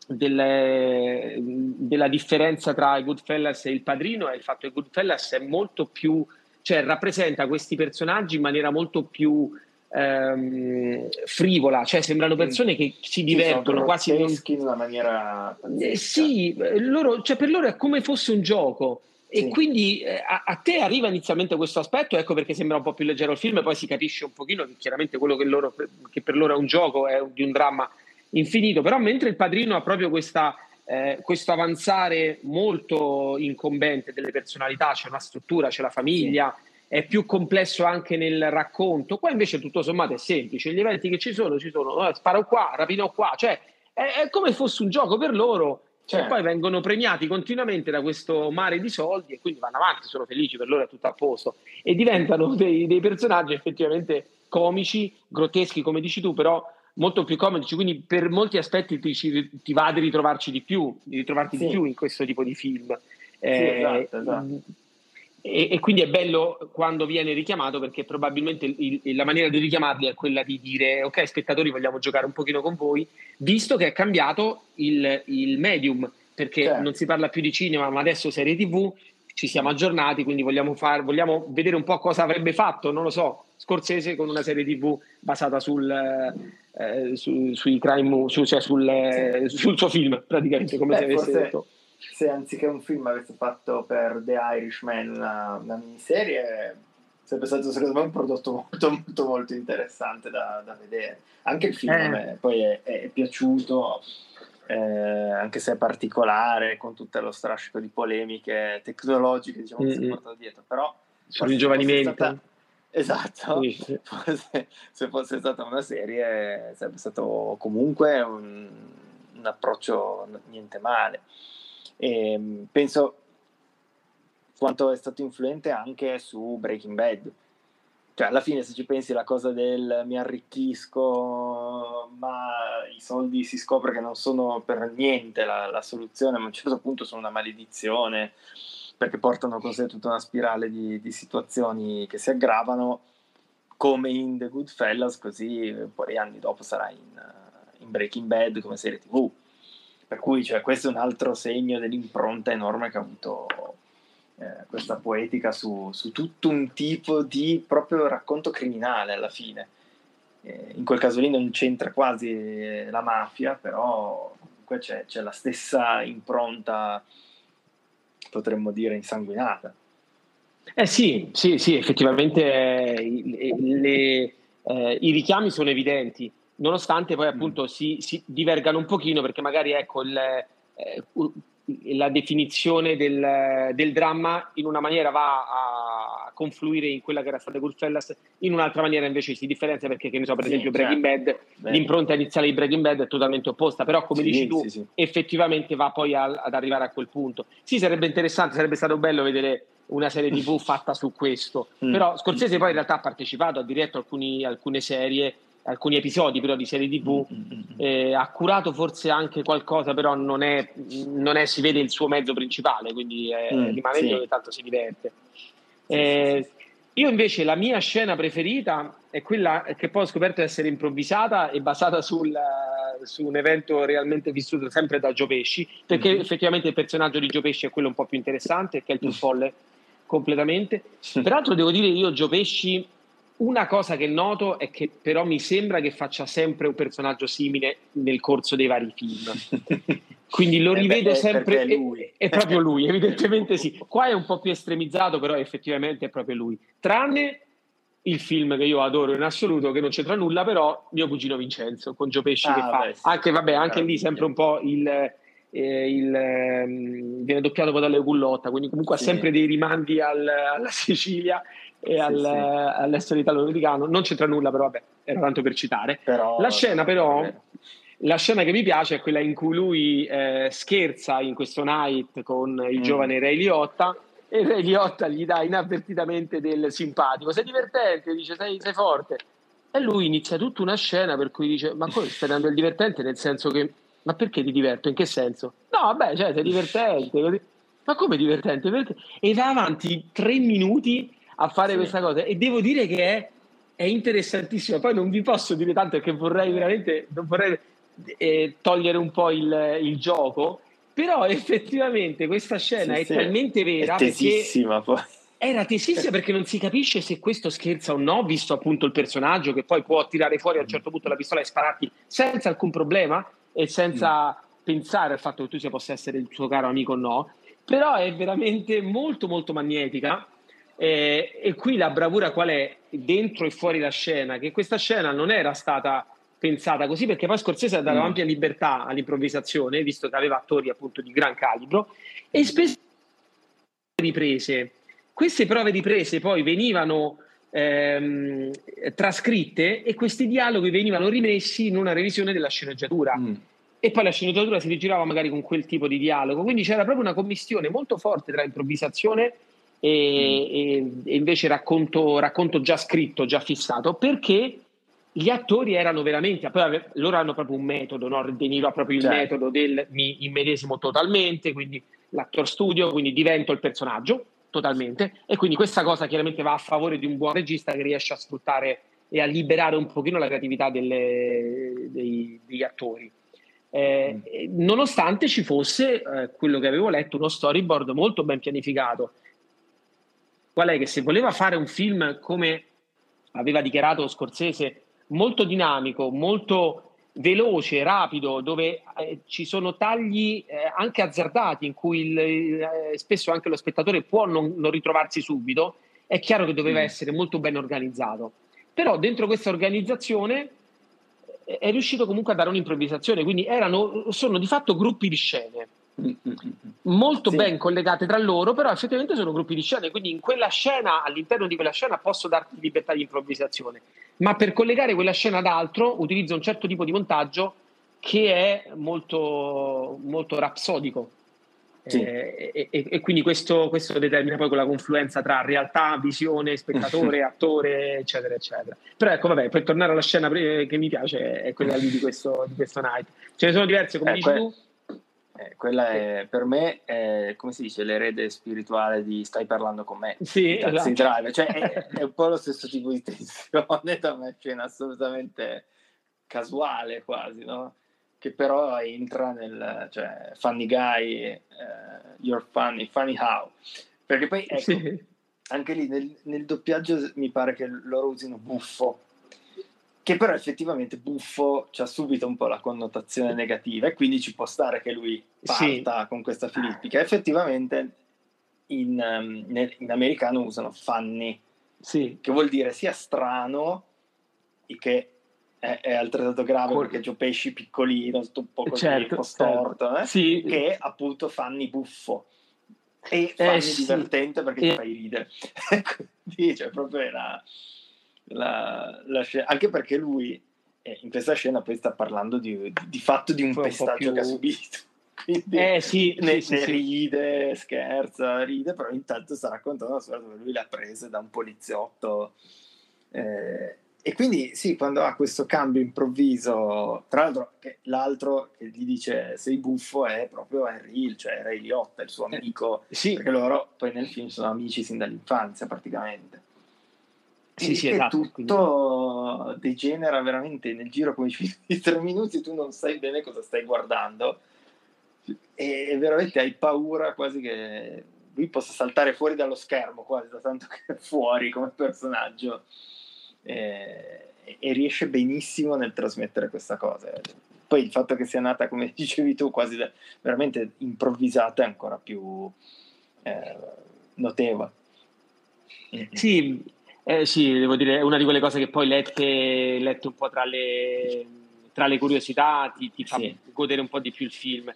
delle, della differenza tra i Goodfellas e il padrino è il fatto che Goodfellas è molto più, cioè rappresenta questi personaggi in maniera molto più ehm, frivola, cioè sembrano persone che si divertono quasi in una maniera eh, sì, loro, cioè per loro è come fosse un gioco. E sì. quindi eh, a, a, te arriva inizialmente questo aspetto, ecco perché sembra un po' più leggero il film, poi si capisce un pochino che chiaramente quello che, loro, che per loro è un gioco è di un dramma infinito, però mentre il padrino ha proprio questa, eh, questo avanzare molto incombente delle personalità, c'è una struttura, c'è la famiglia, sì. è più complesso anche nel racconto, qua invece tutto sommato è semplice, gli eventi che ci sono, ci sono, eh, sparo qua, rapino qua, cioè è, è come fosse un gioco per loro, cioè, certo. poi vengono premiati continuamente da questo mare di soldi e quindi vanno avanti, sono felici, per loro è tutto a posto e diventano (laughs) dei, dei personaggi effettivamente comici, grotteschi come dici tu, però molto più comodi, quindi per molti aspetti ti, ti, va di ritrovarci di più, di ritrovarti sì. di più in questo tipo di film. Sì, eh, esatto, esatto. E, e, quindi è bello quando viene richiamato perché probabilmente il, la maniera di richiamarli è quella di dire ok spettatori vogliamo giocare un pochino con voi, visto che è cambiato il, il medium, perché certo. non si parla più di cinema ma adesso serie tv, ci siamo aggiornati, quindi vogliamo, far, vogliamo vedere un po' cosa avrebbe fatto, non lo so, Scorsese con una serie tv basata sul, eh, su, sui crime, su, cioè sul, eh, sul, suo film, praticamente, come Beh, se avesse detto. Se anziché un film avesse fatto per The Irishman una, una miniserie, sarebbe stato secondo me un prodotto molto molto molto interessante da, da vedere. Anche il film eh. a me poi è, è piaciuto, eh, anche se è particolare, con tutto lo strascico di polemiche tecnologiche diciamo, mm-hmm. che si portato dietro, però... Sul ringiovanimento Esatto, sì. (laughs) Forse, se fosse stata una serie sarebbe stato comunque un, un approccio niente male. E ehm, penso quanto è stato influente anche su Breaking Bad. Cioè, alla fine, se ci pensi, la cosa del mi arricchisco, ma i soldi si scopre che non sono per niente la, la soluzione, ma a un certo punto sono una maledizione perché portano con sé tutta una spirale di, di situazioni che si aggravano, come in The Goodfellas, così poi anni dopo sarà in, in Breaking Bad come serie tv. Per cui cioè, questo è un altro segno dell'impronta enorme che ha avuto eh, questa poetica su, su, tutto un tipo di proprio racconto criminale alla fine. Eh, in quel caso lì non c'entra quasi la mafia, però comunque c'è, c'è la stessa impronta, potremmo dire, insanguinata. Eh sì, sì, sì, effettivamente eh, le, eh, i richiami sono evidenti, nonostante poi appunto mm. si, si, divergano un pochino perché magari ecco il, eh, la definizione del, del, dramma in una maniera va a confluire in quella che era stata Goodfellas, in un'altra maniera invece si differenzia perché, che ne so, per sì, esempio Breaking certo. Bad, l'impronta iniziale di Breaking Bad è totalmente opposta, però come sì, dici tu, sì, effettivamente va poi a, ad arrivare a quel punto. Sì, sarebbe interessante, sarebbe stato bello vedere una serie tv (laughs) fatta su questo, mm. però Scorsese poi in realtà ha partecipato, ha diretto alcuni, alcune serie alcuni episodi però di serie tv, mm, mm, mm, eh, ha curato forse anche qualcosa, però non è, non è, si vede il suo mezzo principale, quindi è, mm, rimane sì. ogni tanto si diverte. Eh, io invece la mia scena preferita è quella che poi ho scoperto essere improvvisata e basata sul, su un evento realmente vissuto sempre da Gio Pesci, perché mm-hmm. effettivamente il personaggio di Gio Pesci è quello un po' più interessante, che è il più folle completamente. Peraltro devo dire io Gio Pesci una cosa che noto è che però mi sembra che faccia sempre un personaggio simile nel corso dei vari film. (laughs) Quindi lo rivedo eh beh, sempre. È, è, è, proprio lui, (laughs) evidentemente sì. Qua è un po' più estremizzato, però effettivamente è proprio lui. Tranne il film che io adoro in assoluto, che non c'entra nulla, però mio cugino Vincenzo con Gio Pesci ah, che fa. Beh, sì. Anche, vabbè, anche lì sempre un po' il. Eh, il, eh, viene doppiato poi dalle Gullotta, quindi comunque sì. ha sempre dei rimandi al, alla Sicilia e al, sì. all'estero italo-americano. Non c'entra nulla, però vabbè, era tanto per citare. Però, la scena però, la scena che mi piace è quella in cui lui eh, scherza in questo night con il mm. giovane Ray Liotta e Ray Liotta gli dà inavvertitamente del simpatico. Sei divertente, dice sei, sei forte. E lui inizia tutta una scena per cui dice: Ma come stai dando il divertente? Nel senso che, ma perché ti diverto? In che senso? No, vabbè, cioè, sei divertente. Così. Ma come divertente? Perché? E va avanti tre minuti a fare sì. questa cosa e devo dire che è, è, interessantissimo. Poi non vi posso dire tanto perché vorrei veramente non vorrei eh, togliere un po' il, il, gioco, però (laughs) effettivamente questa scena sì, è sì. talmente vera. È tesissima poi. Era tesissima perché non si capisce se questo scherza o no, visto appunto il personaggio che poi può tirare fuori a un certo punto la pistola e spararti senza alcun problema e senza mm. pensare al fatto che tu sia possa essere il suo caro amico o no. Però è veramente molto molto magnetica eh, e qui la bravura qual è? Dentro e fuori la scena, che questa scena non era stata pensata così perché poi Scorsese ha dato mm. ampia libertà all'improvvisazione, visto che aveva attori appunto di gran calibro, e spesso riprese. Queste prove riprese poi venivano ehm, trascritte e questi dialoghi venivano rimessi in una revisione della sceneggiatura. Mm. E poi la sceneggiatura si rigirava magari con quel tipo di dialogo, quindi c'era proprio una commistione molto forte tra improvvisazione e, mm. e, invece racconto, racconto, già scritto, già fissato, perché gli attori erano veramente, poi loro hanno proprio un metodo, no? De Niro ha proprio il certo. metodo del mi immedesimo totalmente, quindi l'actor studio, quindi divento il personaggio totalmente e quindi questa cosa chiaramente va a favore di un buon regista che riesce a sfruttare e a liberare un pochino la creatività delle, dei, degli attori. Eh, mm. Nonostante ci fosse eh, quello che avevo letto, uno storyboard molto ben pianificato qual è che se voleva fare un film come aveva dichiarato Scorsese, molto dinamico, molto veloce, rapido, dove eh, ci sono tagli eh, anche azzardati in cui il, eh, spesso anche lo spettatore può non, non, ritrovarsi subito, è chiaro che doveva mm. essere molto ben organizzato. Però dentro questa organizzazione eh, è riuscito comunque a dare un'improvvisazione, quindi erano, sono di fatto gruppi di scene molto sì. ben collegate tra loro, però effettivamente sono gruppi di scene, quindi in quella scena, all'interno di quella scena posso darti libertà di improvvisazione, ma per collegare quella scena ad altro utilizzo un certo tipo di montaggio che è molto, molto rapsodico. Sì. Eh, e, e, e, quindi questo, questo, determina poi quella confluenza tra realtà, visione, spettatore, (laughs) attore, eccetera, eccetera. Però ecco, vabbè, per tornare alla scena che mi piace, è quella lì di questo, di questo night. Ce ne sono diverse, come eh, dici que- tu eh, quella è per me, è, come si dice, l'erede spirituale di Stai parlando con me. Sì, esatto. Drive. Cioè, è, (laughs) è, un po' lo stesso tipo di tensione da una scena assolutamente casuale quasi, no? Che però entra nel, cioè, funny guy, uh, you're funny, funny how. Perché poi, ecco, sì. anche lì nel, nel, doppiaggio mi pare che loro usino buffo, che però effettivamente buffo ha subito un po' la connotazione negativa e quindi ci può stare che lui parta sì. con questa filippica. Effettivamente in, um, in americano usano funny, sì. che vuol dire sia strano, che è, è altrettanto grave Col... perché Gio Pesci piccolino, tutto un po' così, certo, un po' storto, certo. eh? sì. che appunto fanni buffo e eh, fanni sì. divertente perché e... ti fai ridere. (laughs) Quindi cioè, proprio la, la, la scena, anche perché lui eh, in questa scena poi sta parlando di, di, fatto di un Poi pestaggio un più... che ha subito. (laughs) Quindi eh, sì, ne, sì, ne sì, ride, scherza, ride, però intanto sta raccontando una storia dove lui l'ha presa da un poliziotto. Eh, e quindi sì, quando ha questo cambio improvviso, tra l'altro che l'altro che gli dice sei buffo è proprio Henry Hill, cioè Ray Liotta, il suo eh, amico, eh, sì. perché loro poi nel film sono amici sin dall'infanzia praticamente. Sì, sì, esatto, tutto quindi... degenera veramente nel giro come di (laughs) tre minuti, tu non sai bene cosa stai guardando e veramente hai paura quasi che lui possa saltare fuori dallo schermo quasi da tanto che è fuori come personaggio e, e riesce benissimo nel trasmettere questa cosa. Poi il fatto che sia nata, come (laughs) dicevi tu, quasi da, veramente improvvisata è ancora più eh, notevole. Sì, eh, sì, devo dire, è una di quelle cose che poi lette, lette un po' tra le, tra le curiosità ti, ti fa sì. godere un po' di più il film.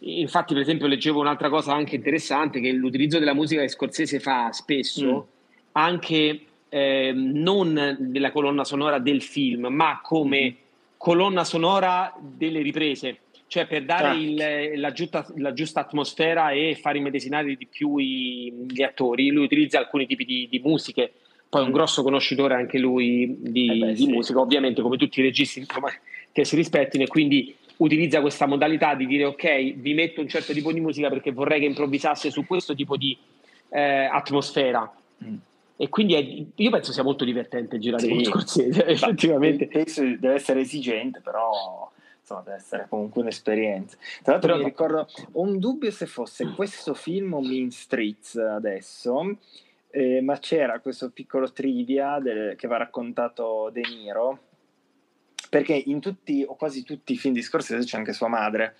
Infatti, per esempio, leggevo un'altra cosa anche interessante, che l'utilizzo della musica che Scorsese fa spesso, mm. anche eh, non nella colonna sonora del film, ma come mm. colonna sonora delle riprese, cioè per dare certo. il, la, giusta, la, giusta, atmosfera e far immedesinare di più i, gli attori. Lui utilizza alcuni tipi di, di musiche, poi è un grosso conoscitore anche lui di, eh beh, di sì. musica, ovviamente come tutti i registi che si rispettino e quindi utilizza questa modalità di dire ok, vi metto un certo tipo di musica perché vorrei che improvvisasse su questo tipo di eh, atmosfera. Mm. E quindi è, io penso sia molto divertente girare sì. con Scorsese, effettivamente. Penso deve essere esigente, però insomma, deve essere comunque un'esperienza. Tra l'altro però, mi ricordo, ho un dubbio se fosse questo film o Mean Streets adesso, eh, ma c'era questo piccolo trivia del, che va raccontato De Niro, perché in tutti o quasi tutti i film di Scorsese c'è anche sua madre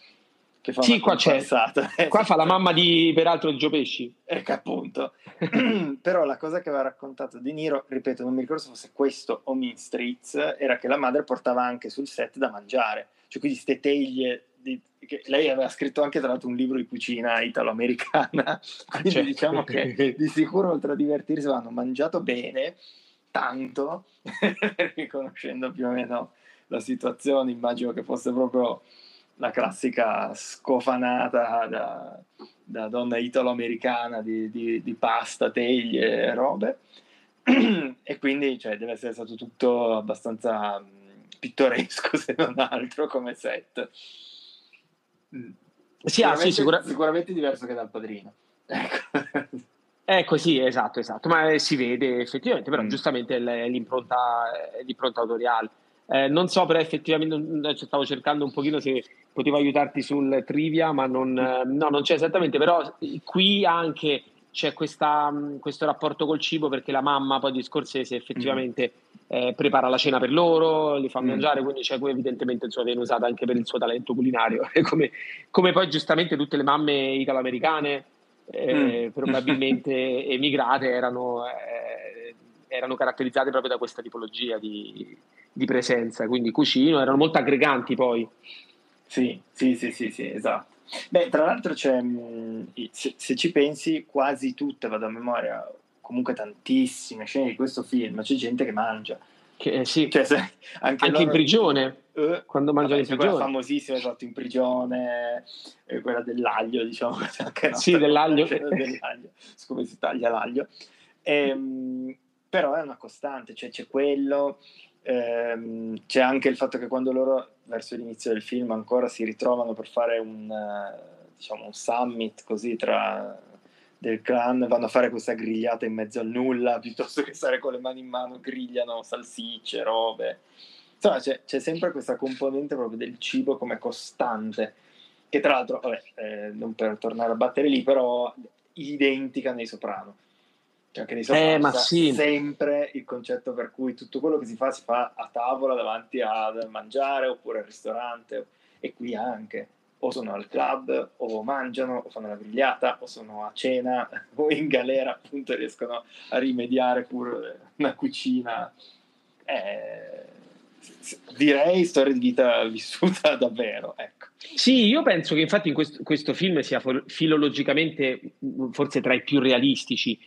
che fa sì, qua c'è. (laughs) Qua fa la mamma di, peraltro, di Gio Pesci. Ecco, appunto. (clears throat) Però la cosa che aveva raccontato Di Niro, ripeto, non mi ricordo se fosse questo o Mean Streets, era che la madre portava anche sul set da mangiare. Cioè, quindi ste teglie... Di, lei aveva scritto anche tra l'altro un libro di cucina italo-americana, (laughs) quindi cioè. diciamo che di sicuro oltre a divertirsi hanno mangiato bene, tanto, (laughs) riconoscendo più o meno la situazione, immagino che fosse proprio la classica scofanata da, da donna italo-americana di, di, di, pasta, teglie e robe. (clears throat) e quindi cioè, deve essere stato tutto abbastanza pittoresco, (laughs) se non altro, come set. Sì, ah, sì, sicura... sicuramente diverso che dal padrino. Ecco. Ecco, sì, esatto, esatto, ma si vede effettivamente, però mm. giustamente l'impronta, l'impronta autoriale. Eh, non so, però effettivamente stavo cercando un pochino se potevo aiutarti sul trivia, ma non, no, non c'è esattamente. Però qui anche c'è questa, questo rapporto col cibo perché la mamma poi di Scorsese effettivamente mm. eh, prepara la cena per loro, li fa mm. mangiare, quindi c'è cui evidentemente insomma, viene usata anche per il suo talento culinario, (laughs) come, come poi giustamente tutte le mamme italo-americane eh, mm. probabilmente (laughs) emigrate erano, eh, erano caratterizzate proprio da questa tipologia di, di presenza, quindi cucino, erano molto aggreganti poi. Sì, sì, sì, sì, sì esatto. Beh, tra l'altro c'è, mm, se, se, ci pensi, quasi tutte, vado a memoria, comunque tantissime scene di questo film, c'è gente che mangia. Che, eh, sì. Cioè, se, anche, anche loro, in prigione, uh, quando mangiano vabbè, in prigione. Quella famosissima, esatto, in prigione, eh, quella dell'aglio, diciamo. (laughs) Anche sì, dell'aglio. dell'aglio. come si taglia l'aglio. Ehm, però è una costante, cioè c'è quello, Ehm, c'è anche il fatto che quando loro verso l'inizio del film ancora si ritrovano per fare un, uh, diciamo, un summit così tra del clan vanno a fare questa grigliata in mezzo al nulla (laughs) piuttosto che stare con le mani in mano grigliano salsicce, robe insomma c'è, c'è sempre questa componente proprio del cibo come costante che tra l'altro vabbè, eh, non per tornare a battere lì però identica nei Soprano. Cioè anche nei Eh, sì. sempre il concetto per cui tutto quello che si fa si fa a tavola davanti a mangiare oppure al ristorante e qui anche o sono al club o mangiano o fanno la grigliata o sono a cena (laughs) o in galera appunto riescono a rimediare pure una cucina eh, direi storia di vita (laughs) vissuta davvero ecco. Sì, io penso che infatti in questo, questo film sia for- filologicamente forse tra i più realistici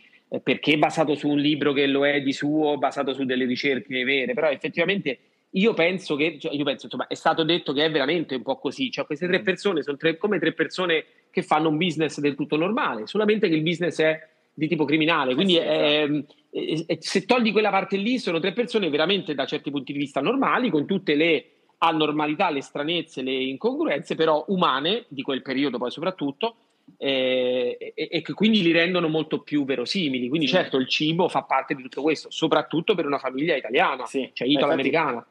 perché è basato su un libro che lo è di suo, basato su delle ricerche vere, però effettivamente io penso che, cioè, io penso, insomma, è stato detto che è veramente un po' così, cioè queste tre mm. persone sono tre, come tre persone che fanno un business del tutto normale, solamente che il business è di tipo criminale, quindi eh sì, esatto. è, è, se togli quella parte lì sono tre persone veramente da certi punti di vista normali, con tutte le anormalità, le stranezze, le incongruenze, però umane di quel periodo poi soprattutto, eh, e, e, che quindi li rendono molto più verosimili. Quindi, sì. certo, il cibo fa parte di tutto questo, soprattutto per una famiglia italiana, sì. cioè italo-americana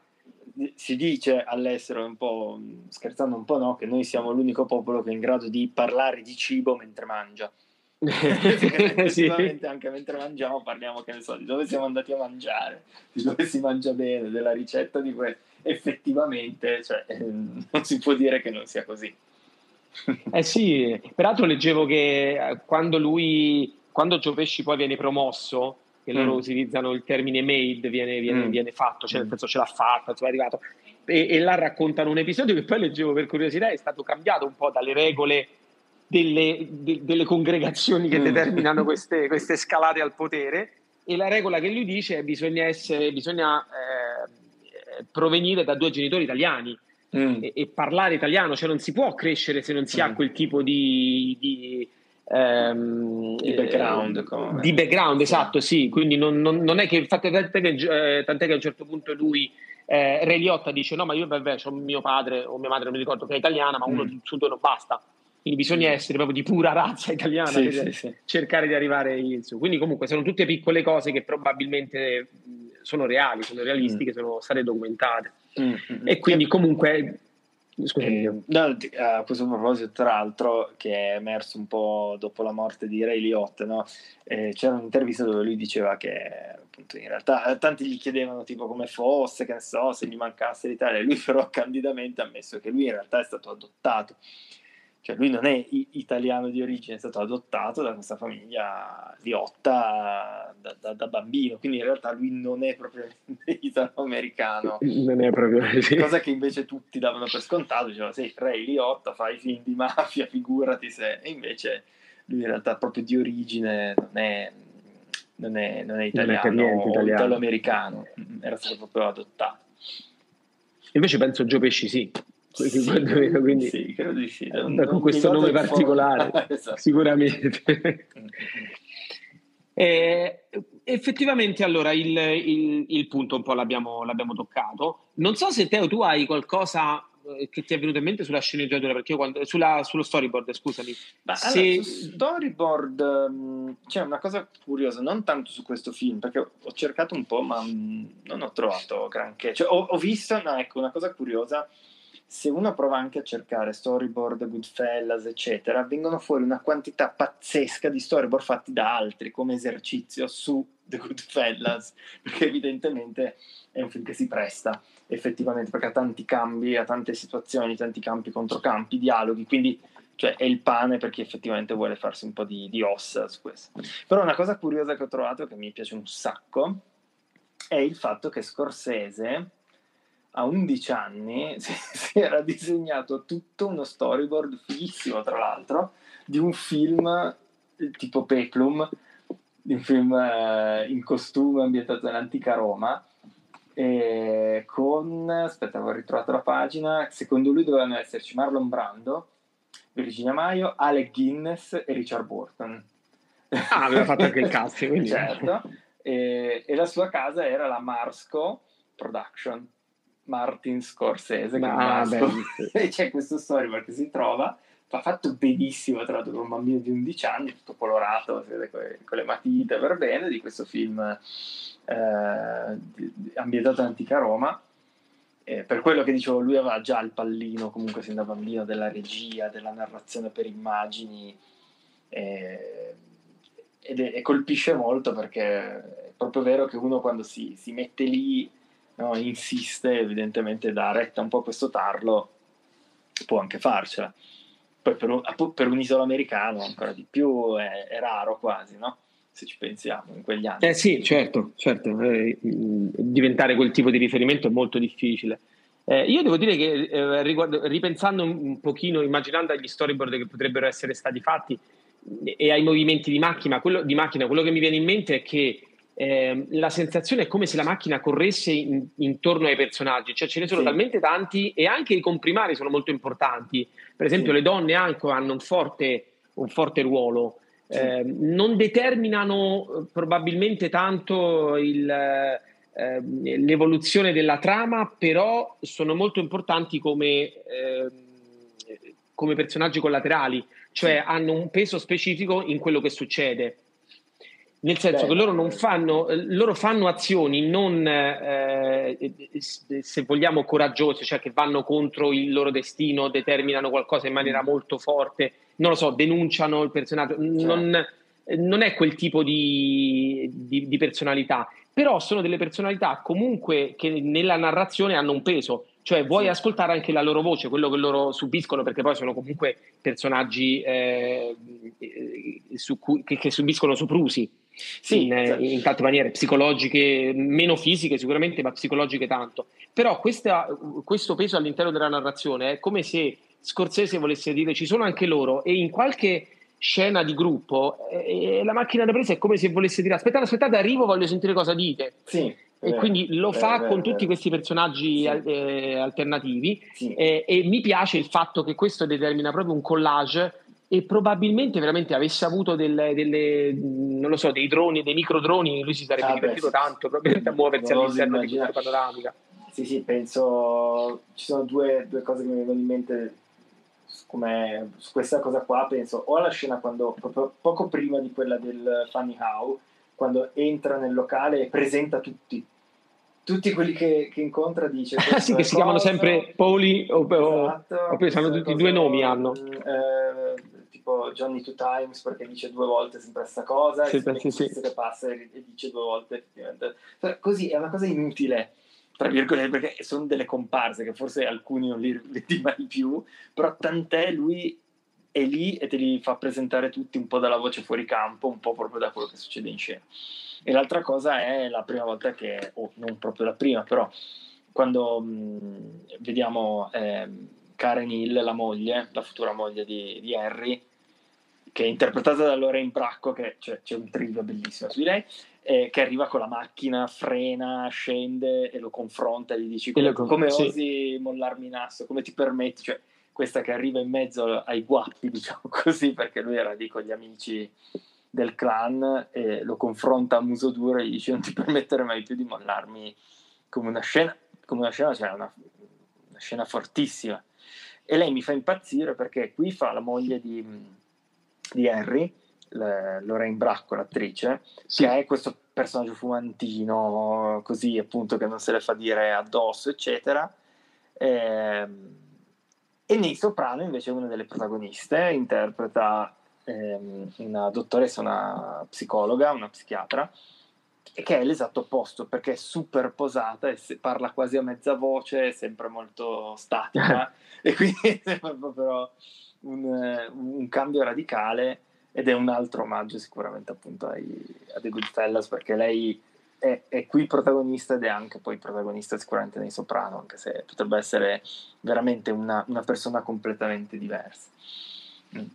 si dice all'estero, un po' scherzando un po', no, che noi siamo l'unico popolo che è in grado di parlare di cibo mentre mangia. (laughs) sì. anche mentre mangiamo parliamo che ne so, di dove siamo andati a mangiare, di dove si mangia bene, della ricetta di cui effettivamente cioè, (laughs) non si può dire che non sia così. Eh sì, peraltro leggevo che eh, quando lui, quando Gio Pesci poi viene promosso, che mm. loro utilizzano il termine made, viene, viene, mm. viene fatto, cioè nel mm. senso ce l'ha fatta, è arrivato. E, e, là raccontano un episodio che poi leggevo per curiosità, è stato cambiato un po' dalle regole delle, de, delle congregazioni che mm. determinano (laughs) queste, queste, scalate al potere. E la regola che lui dice è che bisogna, essere, bisogna eh, provenire da due genitori italiani. Mm. E, e, parlare italiano, cioè non si può crescere se non si ha mm. quel tipo di, di ehm, di background. Eh, di background, esatto, sì. Quindi non, non, non è che, infatti, tant'è che, eh, tant'è che a un certo punto lui, eh, Re Liotta, dice: No, ma io beh, ho mio padre o mia madre, non mi ricordo, che è italiana, ma uno mm. su due non basta. Quindi bisogna mm. essere proprio di pura razza italiana sì, per sì, sì. cercare di arrivare in su. Quindi, comunque, sono tutte piccole cose che probabilmente sono reali, sono realistiche, mm. sono state documentate. Mm. E quindi, comunque, eh, no, a questo proposito, tra l'altro, che è emerso un po' dopo la morte di Ray Liotte, no? eh, c'era un'intervista dove lui diceva che appunto in realtà tanti gli chiedevano tipo come fosse, che ne so, se gli mancasse l'Italia, lui però candidamente ha ammesso che lui in realtà è stato adottato cioè lui non è italiano di origine, è stato adottato da questa famiglia liotta da, da, da bambino, quindi in realtà lui non è proprio (laughs) italo-americano. Non è proprio sì. Cosa che invece tutti davano per scontato, dicevano sì, Ray Liotta, fai film di mafia, (laughs) figurati se... E invece lui in realtà proprio di origine non è, non è, non è italiano, non è italiano. italo-americano, era stato proprio adottato. Invece penso Gio Pesci sì. Sì, quindi, sì, credo di sì. Non, con questo nome particolare, (laughs) esatto. sicuramente. eh, effettivamente, allora, il, il, il, punto un po' l'abbiamo, l'abbiamo toccato. Non so se Teo tu hai qualcosa eh, che ti è venuto in mente sulla sceneggiatura, perché io quando, sulla, sullo storyboard, scusami. Ma se... allora, storyboard mm, c'è una cosa curiosa, non tanto su questo film, perché ho cercato un po', ma mm, non ho trovato granché. Cioè, ho, ho visto, no, ecco, una cosa curiosa se uno prova anche a cercare storyboard, Goodfellas, eccetera, vengono fuori una quantità pazzesca di storyboard fatti da altri come esercizio su The Goodfellas, perché evidentemente è un film che si presta effettivamente perché ha tanti cambi, ha tante situazioni, tanti campi contro campi, dialoghi, quindi cioè, è il pane per chi effettivamente vuole farsi un po' di, di ossa su questo. Però una cosa curiosa che ho trovato che mi piace un sacco è il fatto che Scorsese a 11 anni (laughs) si, si, era disegnato tutto uno storyboard fighissimo, tra l'altro, di un film eh, tipo Peplum, di un film eh, in costume ambientato nell'antica Roma, e con, aspetta, avevo ritrovato la pagina, secondo lui dovevano esserci Marlon Brando, Virginia Maio, Alec Guinness e Richard Burton. Ah, aveva fatto anche il cast, quindi. (laughs) certo. E, e la sua casa era la Marsco Production Martin Scorsese ah, (laughs) e c'è questo storyboard che si trova fa fatto benissimo tra l'altro un bambino di 11 anni tutto colorato con, le matite per bene di questo film eh, ambientato in antica Roma. Eh, per quello che dicevo lui aveva già il pallino comunque sin da bambino della regia della narrazione per immagini eh, ed è, e colpisce molto perché è proprio vero che uno quando si, si mette lì, no, insiste, evidentemente dà retta un po' a questo tarlo, può anche farcela. Poi per un, per un isolo americano ancora di più è, è raro quasi, no? se ci pensiamo in quegli anni. Eh sì, certo, certo. Eh, diventare quel tipo di riferimento è molto difficile. Eh, io devo dire che eh, riguardo, ripensando un pochino, immaginando agli storyboard che potrebbero essere stati fatti e ai movimenti di macchina, quello, di macchina, quello che mi viene in mente è che eh, la sensazione è come se la macchina corresse in, intorno ai personaggi, cioè ce ne sono sì. talmente tanti e anche i comprimari sono molto importanti. Per esempio, sì. le donne anche hanno un forte, un forte ruolo. Sì. Eh, non determinano eh, probabilmente tanto il, eh, l'evoluzione della trama, però sono molto importanti come, eh, come personaggi collaterali, cioè hanno un peso specifico in quello che succede. Nel senso Beh, che loro non fanno, loro fanno azioni non, eh, se vogliamo, coraggiose, cioè che vanno contro il loro destino, determinano qualcosa in maniera mm. molto forte, non lo so, denunciano il personaggio, certo. non, non, è quel tipo di, di, di, personalità, però sono delle personalità comunque che nella narrazione hanno un peso, cioè vuoi sì. ascoltare anche la loro voce, quello che loro subiscono, perché poi sono comunque personaggi eh, cui, che, che, subiscono soprusi sì, in, certo. in, tante maniere, psicologiche, meno fisiche sicuramente, ma psicologiche tanto. Però questa, questo peso all'interno della narrazione è come se Scorsese volesse dire ci sono anche loro e in qualche scena di gruppo eh, la macchina da presa è come se volesse dire aspettate, aspettate, arrivo, voglio sentire cosa dite. Sì, e eh, quindi lo eh, fa eh, con tutti questi personaggi sì. eh, alternativi sì. e mi piace il fatto che questo determina proprio un collage e probabilmente veramente avesse avuto delle, delle non lo so, dei droni, dei microdroni, lui si sarebbe ah, divertito beh, tanto probabilmente a muoversi all'interno di questa panoramica. Sì, sì, penso ci sono due, due cose che mi vengono in mente come su questa cosa qua penso o alla scena quando proprio poco prima di quella del Funny How quando entra nel locale e presenta tutti. Tutti quelli che, che incontra dice (laughs) sì che si chiamano sempre Pauli o, esatto, o, o hanno tutti due nomi hanno. eh, tipo Johnny Two Times perché dice due volte sempre questa cosa sì, e sì, sì. che passa e, e, dice due volte effettivamente cioè, così è una cosa inutile tra virgolette, perché sono delle comparse che forse alcuni non li vedi mai più, però tant'è lui è lì e te li fa presentare tutti un po' dalla voce fuori campo, un po' proprio da quello che succede in scena. E l'altra cosa è la prima volta che, o oh, non proprio la prima, però quando mh, vediamo eh, Karen Hill, la moglie, la futura moglie di, di Harry, che è interpretata da Lorraine Bracco, che cioè, c'è un trivia bellissimo su di lei, eh, che arriva con la macchina, frena, scende e lo confronta gli dici come, come sì. osi mollarmi in asso, come ti permetti, cioè questa che arriva in mezzo ai guappi, (laughs) diciamo così, perché lui era lì con gli amici del clan e lo confronta a muso duro e gli dice non ti permettere mai più di mollarmi come una scena, come una scena, cioè una, una scena fortissima. E lei mi fa impazzire perché qui fa la moglie di, di Harry, Lorraine Bracco, l'attrice, sì. che è questo personaggio fumantino, così appunto che non se le fa dire addosso, eccetera. E, ehm, e nei Soprano invece è una delle protagoniste, interpreta ehm, una dottoressa, una psicologa, una psichiatra, che è l'esatto opposto perché è super posata e parla quasi a mezza voce, è sempre molto statica (laughs) e quindi è proprio un, un cambio radicale ed è un altro omaggio sicuramente appunto ai, a The Goodfellas perché lei è, è, qui protagonista ed è anche poi protagonista sicuramente nei Soprano anche se potrebbe essere veramente una, una persona completamente diversa mm.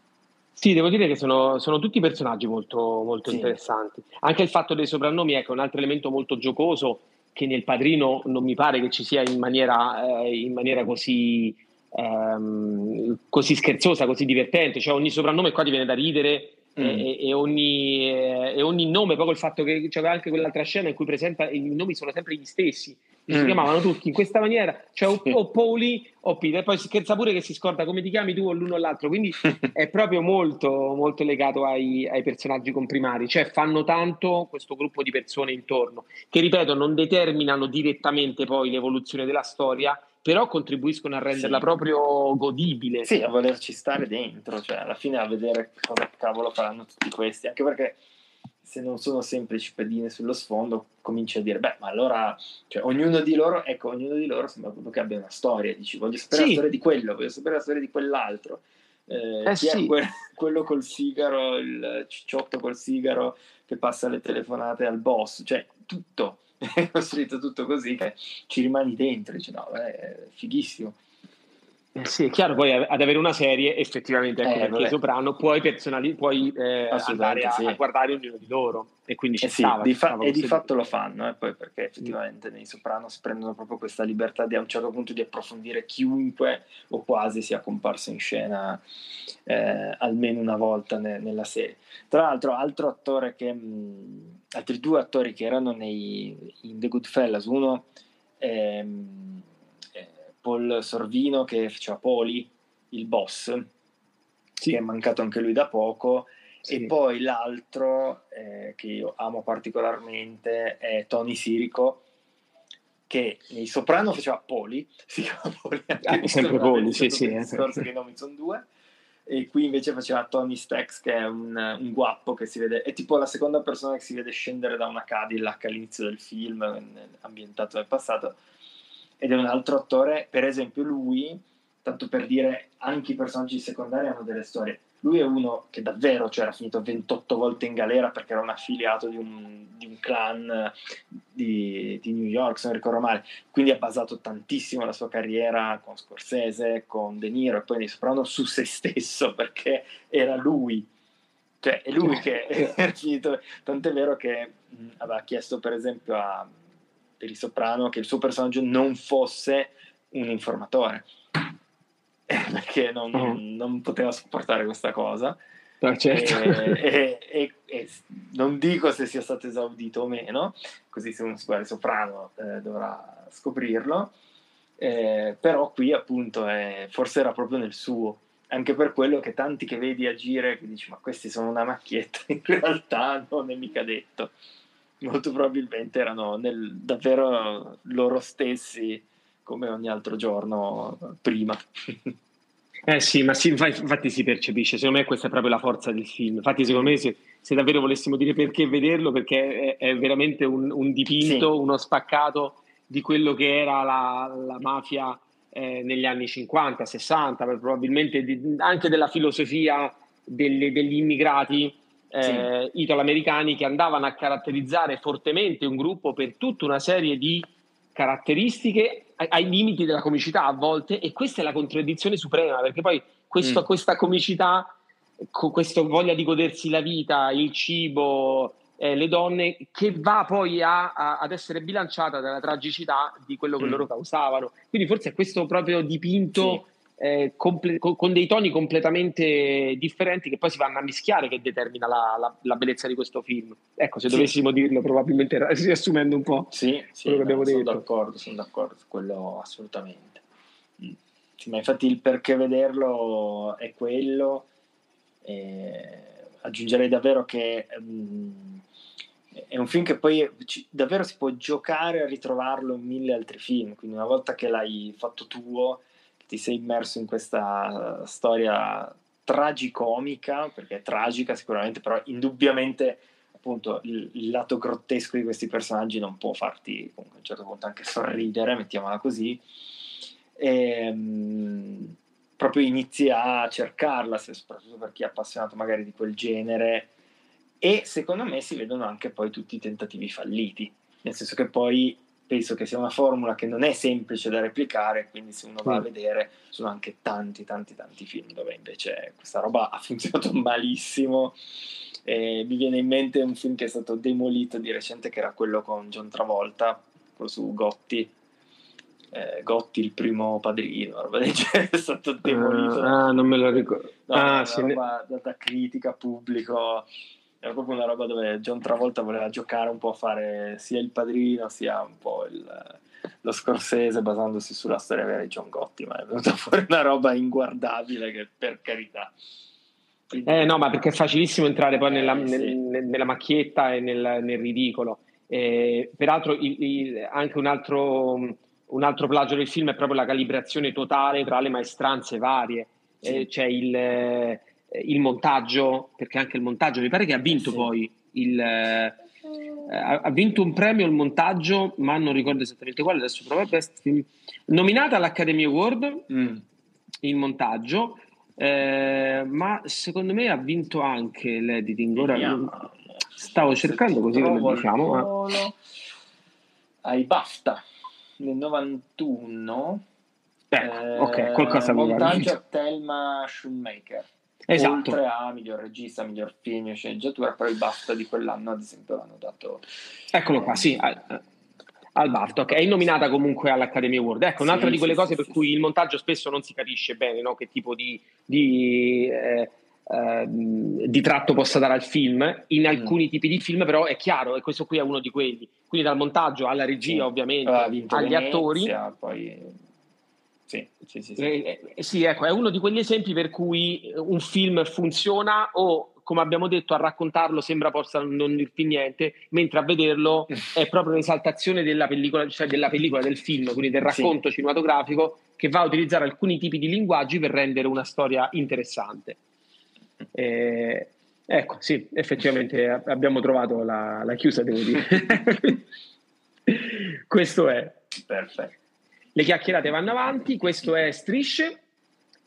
Sì, devo dire che sono, sono tutti personaggi molto, molto sì. interessanti. Anche il fatto dei soprannomi ecco, è un altro elemento molto giocoso che nel padrino non mi pare che ci sia in maniera, eh, in maniera così ehm, così scherzosa, così divertente, cioè ogni soprannome qua ti viene da ridere mm. e, e, ogni, eh, e, ogni, nome, proprio il fatto che c'è anche quell'altra scena in cui presenta i nomi sono sempre gli stessi, mm. si chiamavano tutti in questa maniera, cioè o, o Pauli o Peter, e poi scherza pure che si scorda come ti chiami tu o l'uno o l'altro, quindi (laughs) è proprio molto, molto legato ai, ai personaggi comprimari, cioè fanno tanto questo gruppo di persone intorno, che ripeto non determinano direttamente poi l'evoluzione della storia, però contribuiscono a renderla sì. proprio godibile. Sì, a volerci stare dentro, cioè alla fine a vedere cosa cavolo faranno tutti questi, anche perché se non sono semplici pedine sullo sfondo, cominci a dire, beh, ma allora, cioè, ognuno di loro, ecco, ognuno di loro sembra proprio che abbia una storia, dici, voglio sapere sì. la storia di quello, voglio sapere la storia di quell'altro. Eh, eh, chi sì. è que- (laughs) quello col sigaro, il cicciotto col sigaro che passa le telefonate al boss, cioè tutto, (laughs) è costruito tutto così che ci rimani dentro, dici, no, è fighissimo. Eh sì, è chiaro, poi ad avere una serie effettivamente ecco, eh, perché Soprano puoi, personali- puoi eh, andare a, sì. a, guardare ognuno di loro e quindi ci eh sì, stava, di fa- e di fatto lo fanno eh, poi perché effettivamente mm. nei Sopranos prendono proprio questa libertà di a un certo punto di approfondire chiunque o quasi sia comparso in scena eh, almeno una volta ne- nella serie tra l'altro altro attore che mh, altri due attori che erano nei, in The Goodfellas uno ehm, Paul Sorvino che faceva Poli, il boss, sì. che è mancato anche lui da poco, sì. e poi l'altro eh, che io amo particolarmente è Tony Sirico, che nei Soprano faceva Poli, (laughs) si chiama Poli, anche ah, sempre Poli, sì, sì. Eh. Scorso che i nomi sono due, e qui invece faceva Tony Stax che è un, un, guappo che si vede, è tipo la seconda persona che si vede scendere da una Cadillac all'inizio del film, ambientato nel passato, ed è un altro attore, per esempio lui, tanto per dire anche i personaggi secondari hanno delle storie. Lui è uno che davvero cioè, era finito 28 volte in galera perché era un affiliato di un, di un clan di, di, New York, se non ricordo male. Quindi ha basato tantissimo la sua carriera con Scorsese, con De Niro e poi nei Soprano su se stesso (laughs) perché era lui. Cioè, è lui che è (laughs) finito. Tant'è vero che mh, aveva chiesto, per esempio, a per il soprano che il suo personaggio non fosse un informatore. (laughs) Perché non, mm. non, poteva sopportare questa cosa. No, certo. e, e, e, non dico se sia stato esaudito o meno così se uno si guarda il soprano eh, dovrà scoprirlo. Eh, però qui appunto è, forse era proprio nel suo. Anche per quello che tanti che vedi agire che dici ma questi sono una macchietta (laughs) in realtà non è mica detto molto probabilmente erano nel, davvero loro stessi come ogni altro giorno prima. (laughs) Eh sì, ma sì, infatti si percepisce, secondo me questa è proprio la forza del film. Infatti secondo me se, se davvero volessimo dire perché vederlo, perché è, è veramente un, un dipinto, sì. uno spaccato di quello che era la, la mafia eh, negli anni 50, 60, probabilmente di, anche della filosofia delle, degli immigrati eh, sì. italo-americani che andavano a caratterizzare fortemente un gruppo per tutta una serie di caratteristiche ai, ai limiti della comicità a volte e questa è la contraddizione suprema perché poi questo, mm. questa comicità, co- questa voglia di godersi la vita, il cibo, eh, le donne, che va poi a, a, ad essere bilanciata dalla tragicità di quello che mm. loro causavano. Quindi forse è questo proprio dipinto... Sì eh, comple- con dei toni completamente differenti che poi si vanno a mischiare che determina la, la, la bellezza di questo film. Ecco, se sì. dovessimo dirlo, probabilmente (laughs) riassumendo un po' sì, sì, quello che abbiamo sono detto. D'accordo, sono d'accordo su quello assolutamente. Sì, ma infatti il perché vederlo è quello. Eh, aggiungerei davvero che um, è un film che poi ci, davvero si può giocare a ritrovarlo in mille altri film. Quindi una volta che l'hai fatto tuo ti sei immerso in questa storia tragicomica, perché è tragica sicuramente, però indubbiamente appunto il, il, lato grottesco di questi personaggi non può farti comunque, a un certo punto anche sorridere, mettiamola così. E, mh, proprio inizi a cercarla, soprattutto per chi è appassionato magari di quel genere. E secondo me si vedono anche poi tutti i tentativi falliti, nel senso che poi penso che sia una formula che non è semplice da replicare, quindi se uno va a mm. vedere sono anche tanti, tanti, tanti film dove invece questa roba ha (laughs) funzionato malissimo. E mi viene in mente un film che è stato demolito di recente, che era quello con John Travolta, quello su Gotti. Eh, Gotti, il primo padrino, (laughs) è stato demolito. Uh, ah, non me lo ricordo. No, ah, sì, roba ne... data critica, pubblico era proprio una roba dove John Travolta voleva giocare un po' a fare sia il padrino sia un po' il, lo scorsese basandosi sulla storia vera di John Gotti, ma è venuta (laughs) fuori una roba inguardabile che per carità. Quindi... Eh no, ma perché è facilissimo entrare poi nella, eh, sì. nel, nella macchietta e nel, nel ridicolo. Eh, peraltro il, il, anche un altro, un altro plagio del film è proprio la calibrazione totale tra le maestranze varie. Sì. Eh, c'è il il montaggio, perché anche il montaggio mi pare che ha vinto sì. poi il... Eh, ha vinto un premio il montaggio, ma non ricordo esattamente quale, adesso provo best film. Nominata all'Academy Award mm. il montaggio, eh, ma secondo me ha vinto anche l'editing. Ora Vediamo. stavo cercando così come diciamo. Ma... Ai BAFTA nel 91. Ecco, eh, ok, qualcosa montaggio a Thelma Shoemaker. Esatto. Oltre a miglior regista, miglior film, sceneggiatura, però il BAFTA di quell'anno, ad esempio, l'hanno dato. Eccolo qua, sì, al, al BAFTA, ok. È nominata comunque all'Academy Award. Ecco, un'altra sì, di quelle sì, cose sì, per cui il montaggio spesso non si capisce bene, no? Che tipo di. di eh, eh, di tratto possa dare al film in mm. alcuni mm. tipi di film però è chiaro e questo qui è uno di quelli quindi dal montaggio alla regia ovviamente agli Venezia, attori poi sì, sì, sì. Sì. Eh, eh, sì, ecco, è uno di quegli esempi per cui un film funziona o, come abbiamo detto, a raccontarlo sembra possa non dirti niente, mentre a vederlo è proprio l'esaltazione della pellicola, cioè della pellicola, del film, quindi del racconto cinematografico, che va a utilizzare alcuni tipi di linguaggi per rendere una storia interessante. Eh, ecco, sì, effettivamente abbiamo trovato la, la chiusa, devo dire. (laughs) Questo è. Perfetto. Le chiacchierate vanno avanti, questo è Strisce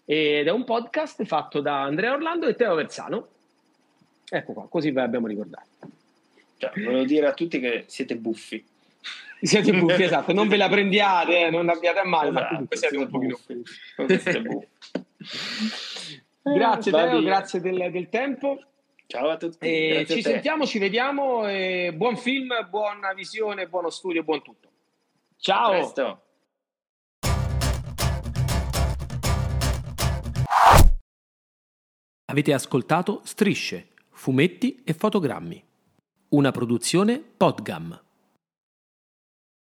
ed è un podcast fatto da Andrea Orlando e Teo Versano. Ecco qua, così vi abbiamo ricordato. Cioè, volevo dire a tutti che siete buffi. Siete buffi, esatto, non ve la prendiate, eh, non abbiate a male, esatto, ma comunque siete un pochino buffi. (laughs) grazie Teo, grazie del, del, tempo. Ciao a tutti. E ci sentiamo, ci vediamo. buon film, buona visione, buono studio, buon tutto. Ciao. Avete ascoltato Strisce, fumetti e fotogrammi. Una produzione Podgam.